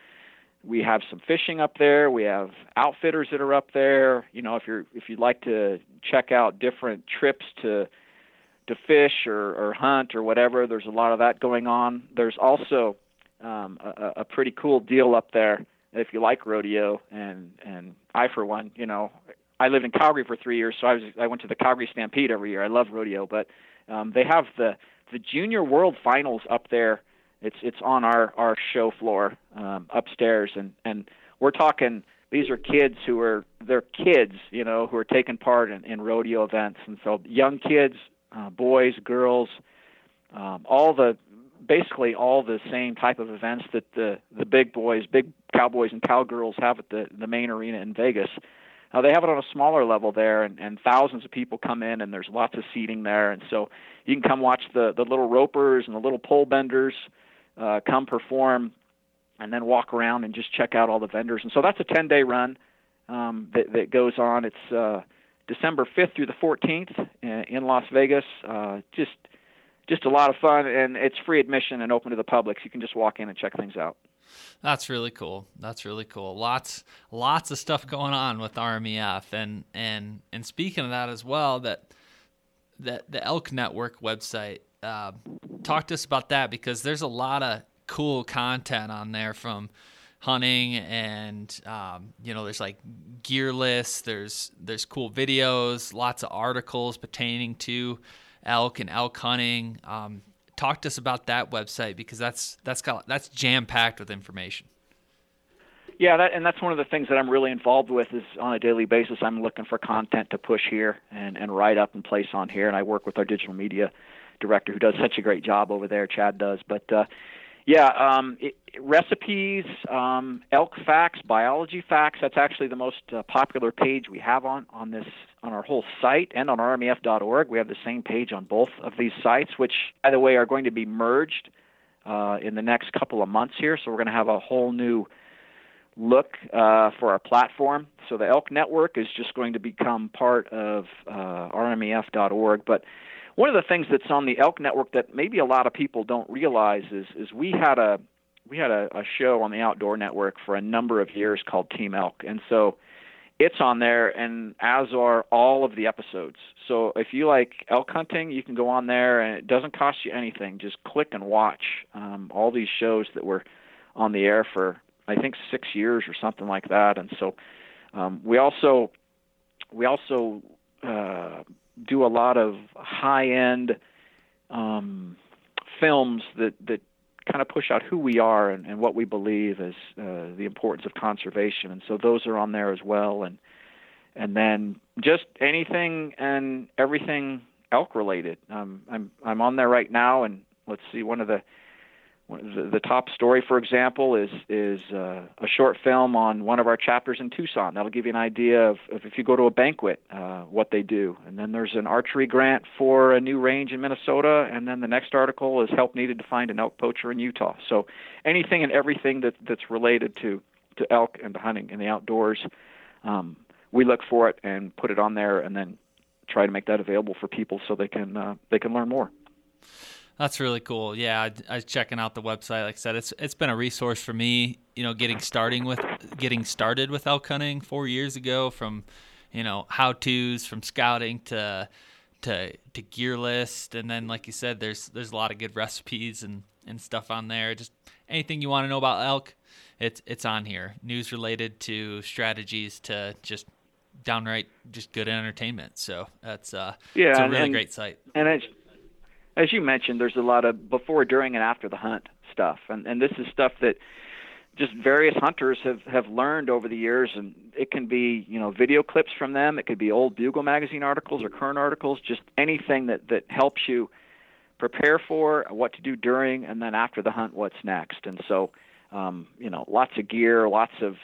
we have some fishing up there. We have outfitters that are up there. You know, if you're if you'd like to check out different trips to to fish or, or hunt or whatever, there's a lot of that going on. There's also um, a, a pretty cool deal up there if you like rodeo and and I for one, you know, I lived in Calgary for three years, so I was I went to the Calgary Stampede every year. I love rodeo, but um, they have the the Junior World Finals up there. It's it's on our our show floor um, upstairs, and and we're talking. These are kids who are they're kids, you know, who are taking part in, in rodeo events, and so young kids, uh, boys, girls, um, all the basically all the same type of events that the the big boys, big cowboys and cowgirls have at the the main arena in Vegas. Now they have it on a smaller level there, and, and thousands of people come in, and there's lots of seating there, and so you can come watch the the little ropers and the little pole benders uh, come perform, and then walk around and just check out all the vendors. And so that's a 10 day run um, that, that goes on. It's uh, December 5th through the 14th in Las Vegas. Uh, just just a lot of fun, and it's free admission and open to the public. So you can just walk in and check things out. That's really cool. That's really cool. Lots lots of stuff going on with RMEF and and and speaking of that as well, that that the Elk Network website. Uh, talk to us about that because there's a lot of cool content on there from hunting and um, you know there's like gear lists there's there's cool videos lots of articles pertaining to elk and elk hunting um, talk to us about that website because that's that's got that's jam packed with information. Yeah, that, and that's one of the things that I'm really involved with is on a daily basis. I'm looking for content to push here and and write up and place on here, and I work with our digital media director who does such a great job over there. Chad does, but uh, yeah, um, it, recipes, um, elk facts, biology facts. That's actually the most uh, popular page we have on on this on our whole site and on rmef.org. We have the same page on both of these sites, which, by the way, are going to be merged uh, in the next couple of months here. So we're going to have a whole new look uh, for our platform. So the Elk Network is just going to become part of uh, rmef.org, but one of the things that's on the Elk Network that maybe a lot of people don't realize is is we had a we had a, a show on the Outdoor Network for a number of years called Team Elk, and so it's on there, and as are all of the episodes. So if you like elk hunting, you can go on there, and it doesn't cost you anything. Just click and watch um, all these shows that were on the air for I think six years or something like that. And so um, we also we also uh, do a lot of high end um, films that that kind of push out who we are and, and what we believe is uh, the importance of conservation. And so those are on there as well. And and then just anything and everything elk related. Um, I'm I'm on there right now, and let's see one of the the, the top story, for example, is is uh, a short film on one of our chapters in Tucson. That'll give you an idea of, of if you go to a banquet, uh, what they do. And then there's an archery grant for a new range in Minnesota. And then the next article is help needed to find an elk poacher in Utah. So anything and everything that that's related to to elk and to hunting in the outdoors, um, we look for it and put it on there, and then try to make that available for people so they can uh, they can learn more. That's really cool. Yeah, I, I, was checking out the website. Like I said, it's it's been a resource for me. You know, getting starting with getting started with elk hunting four years ago, from you know how tos, from scouting to to to gear list, and then like you said, there's there's a lot of good recipes and and stuff on there. Just anything you want to know about elk, it's it's on here. News related to strategies to just downright just good entertainment. So that's uh, yeah, it's a really and, great site. And it's as you mentioned, there's a lot of before, during, and after the hunt stuff, and and this is stuff that just various hunters have have learned over the years, and it can be you know video clips from them, it could be old Bugle magazine articles or current articles, just anything that that helps you prepare for what to do during and then after the hunt, what's next, and so um, you know lots of gear, lots of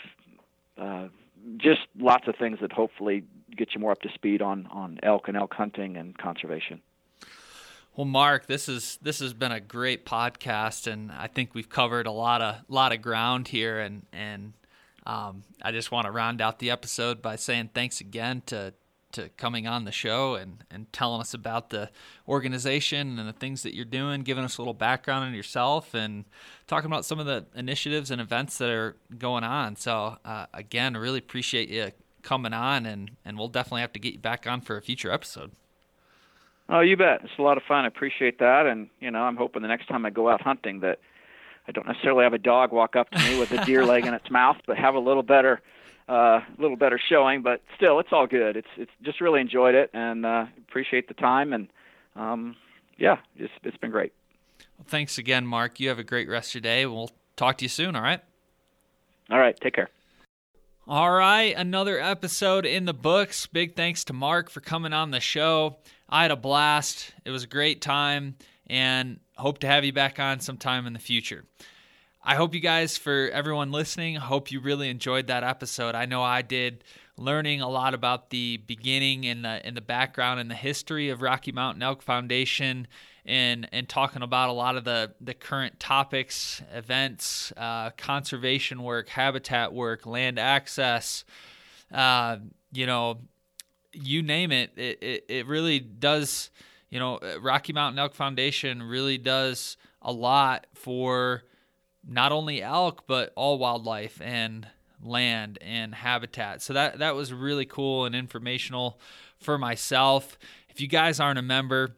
uh, just lots of things that hopefully get you more up to speed on on elk and elk hunting and conservation. Well, Mark, this is this has been a great podcast, and I think we've covered a lot of lot of ground here. And and um, I just want to round out the episode by saying thanks again to to coming on the show and and telling us about the organization and the things that you're doing, giving us a little background on yourself, and talking about some of the initiatives and events that are going on. So uh, again, really appreciate you coming on, and and we'll definitely have to get you back on for a future episode. Oh, you bet. It's a lot of fun. I appreciate that, and you know, I'm hoping the next time I go out hunting that I don't necessarily have a dog walk up to me with a deer leg in its mouth, but have a little better, a uh, little better showing. But still, it's all good. It's it's just really enjoyed it and uh, appreciate the time, and um, yeah, it's it's been great. Well, thanks again, Mark. You have a great rest of your day. We'll talk to you soon. All right. All right. Take care. All right, another episode in the books. Big thanks to Mark for coming on the show. I had a blast. It was a great time and hope to have you back on sometime in the future. I hope you guys, for everyone listening, hope you really enjoyed that episode. I know I did, learning a lot about the beginning and the and the background and the history of Rocky Mountain Elk Foundation, and and talking about a lot of the the current topics, events, uh, conservation work, habitat work, land access. Uh, you know, you name it, it, it, it really does, you know, Rocky Mountain Elk Foundation really does a lot for not only elk, but all wildlife and land and habitat. So that, that was really cool and informational for myself. If you guys aren't a member,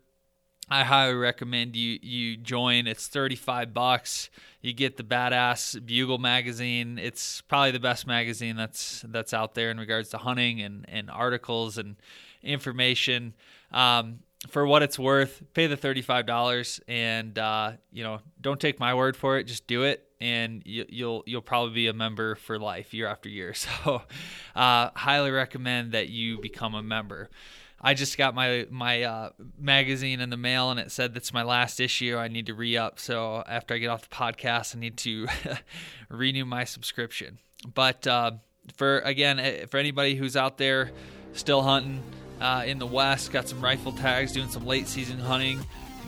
I highly recommend you you join. It's 35 bucks. You get the badass Bugle magazine. It's probably the best magazine that's that's out there in regards to hunting and and articles and information. Um, for what it's worth, pay the $35 and uh, you know, don't take my word for it, just do it and you, will you'll, you'll probably be a member for life year after year. So, uh, highly recommend that you become a member. I just got my my uh, magazine in the mail and it said that's my last issue. I need to re up. So after I get off the podcast, I need to renew my subscription. But uh, for again, eh, for anybody who's out there still hunting uh, in the West, got some rifle tags, doing some late season hunting.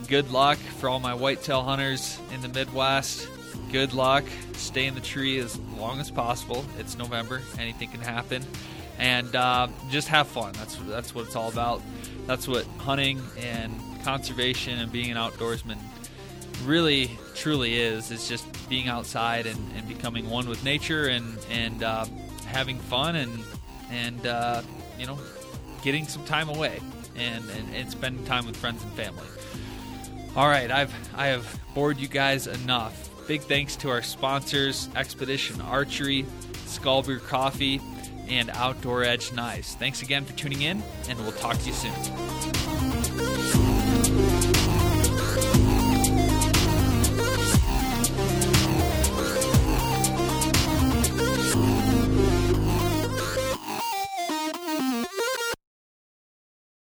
Good luck for all my whitetail hunters in the Midwest. Good luck. Stay in the tree as long as possible. It's November. Anything can happen and uh, just have fun. That's that's what it's all about. That's what hunting and conservation and being an outdoorsman really truly is. It's just being outside and, and becoming one with nature and and uh, having fun and and uh, you know getting some time away and, and, and spending time with friends and family. All right, I've I have bored you guys enough. Big thanks to our sponsors, Expedition Archery, Skullbeer Coffee, and Outdoor Edge Knives. Thanks again for tuning in, and we'll talk to you soon.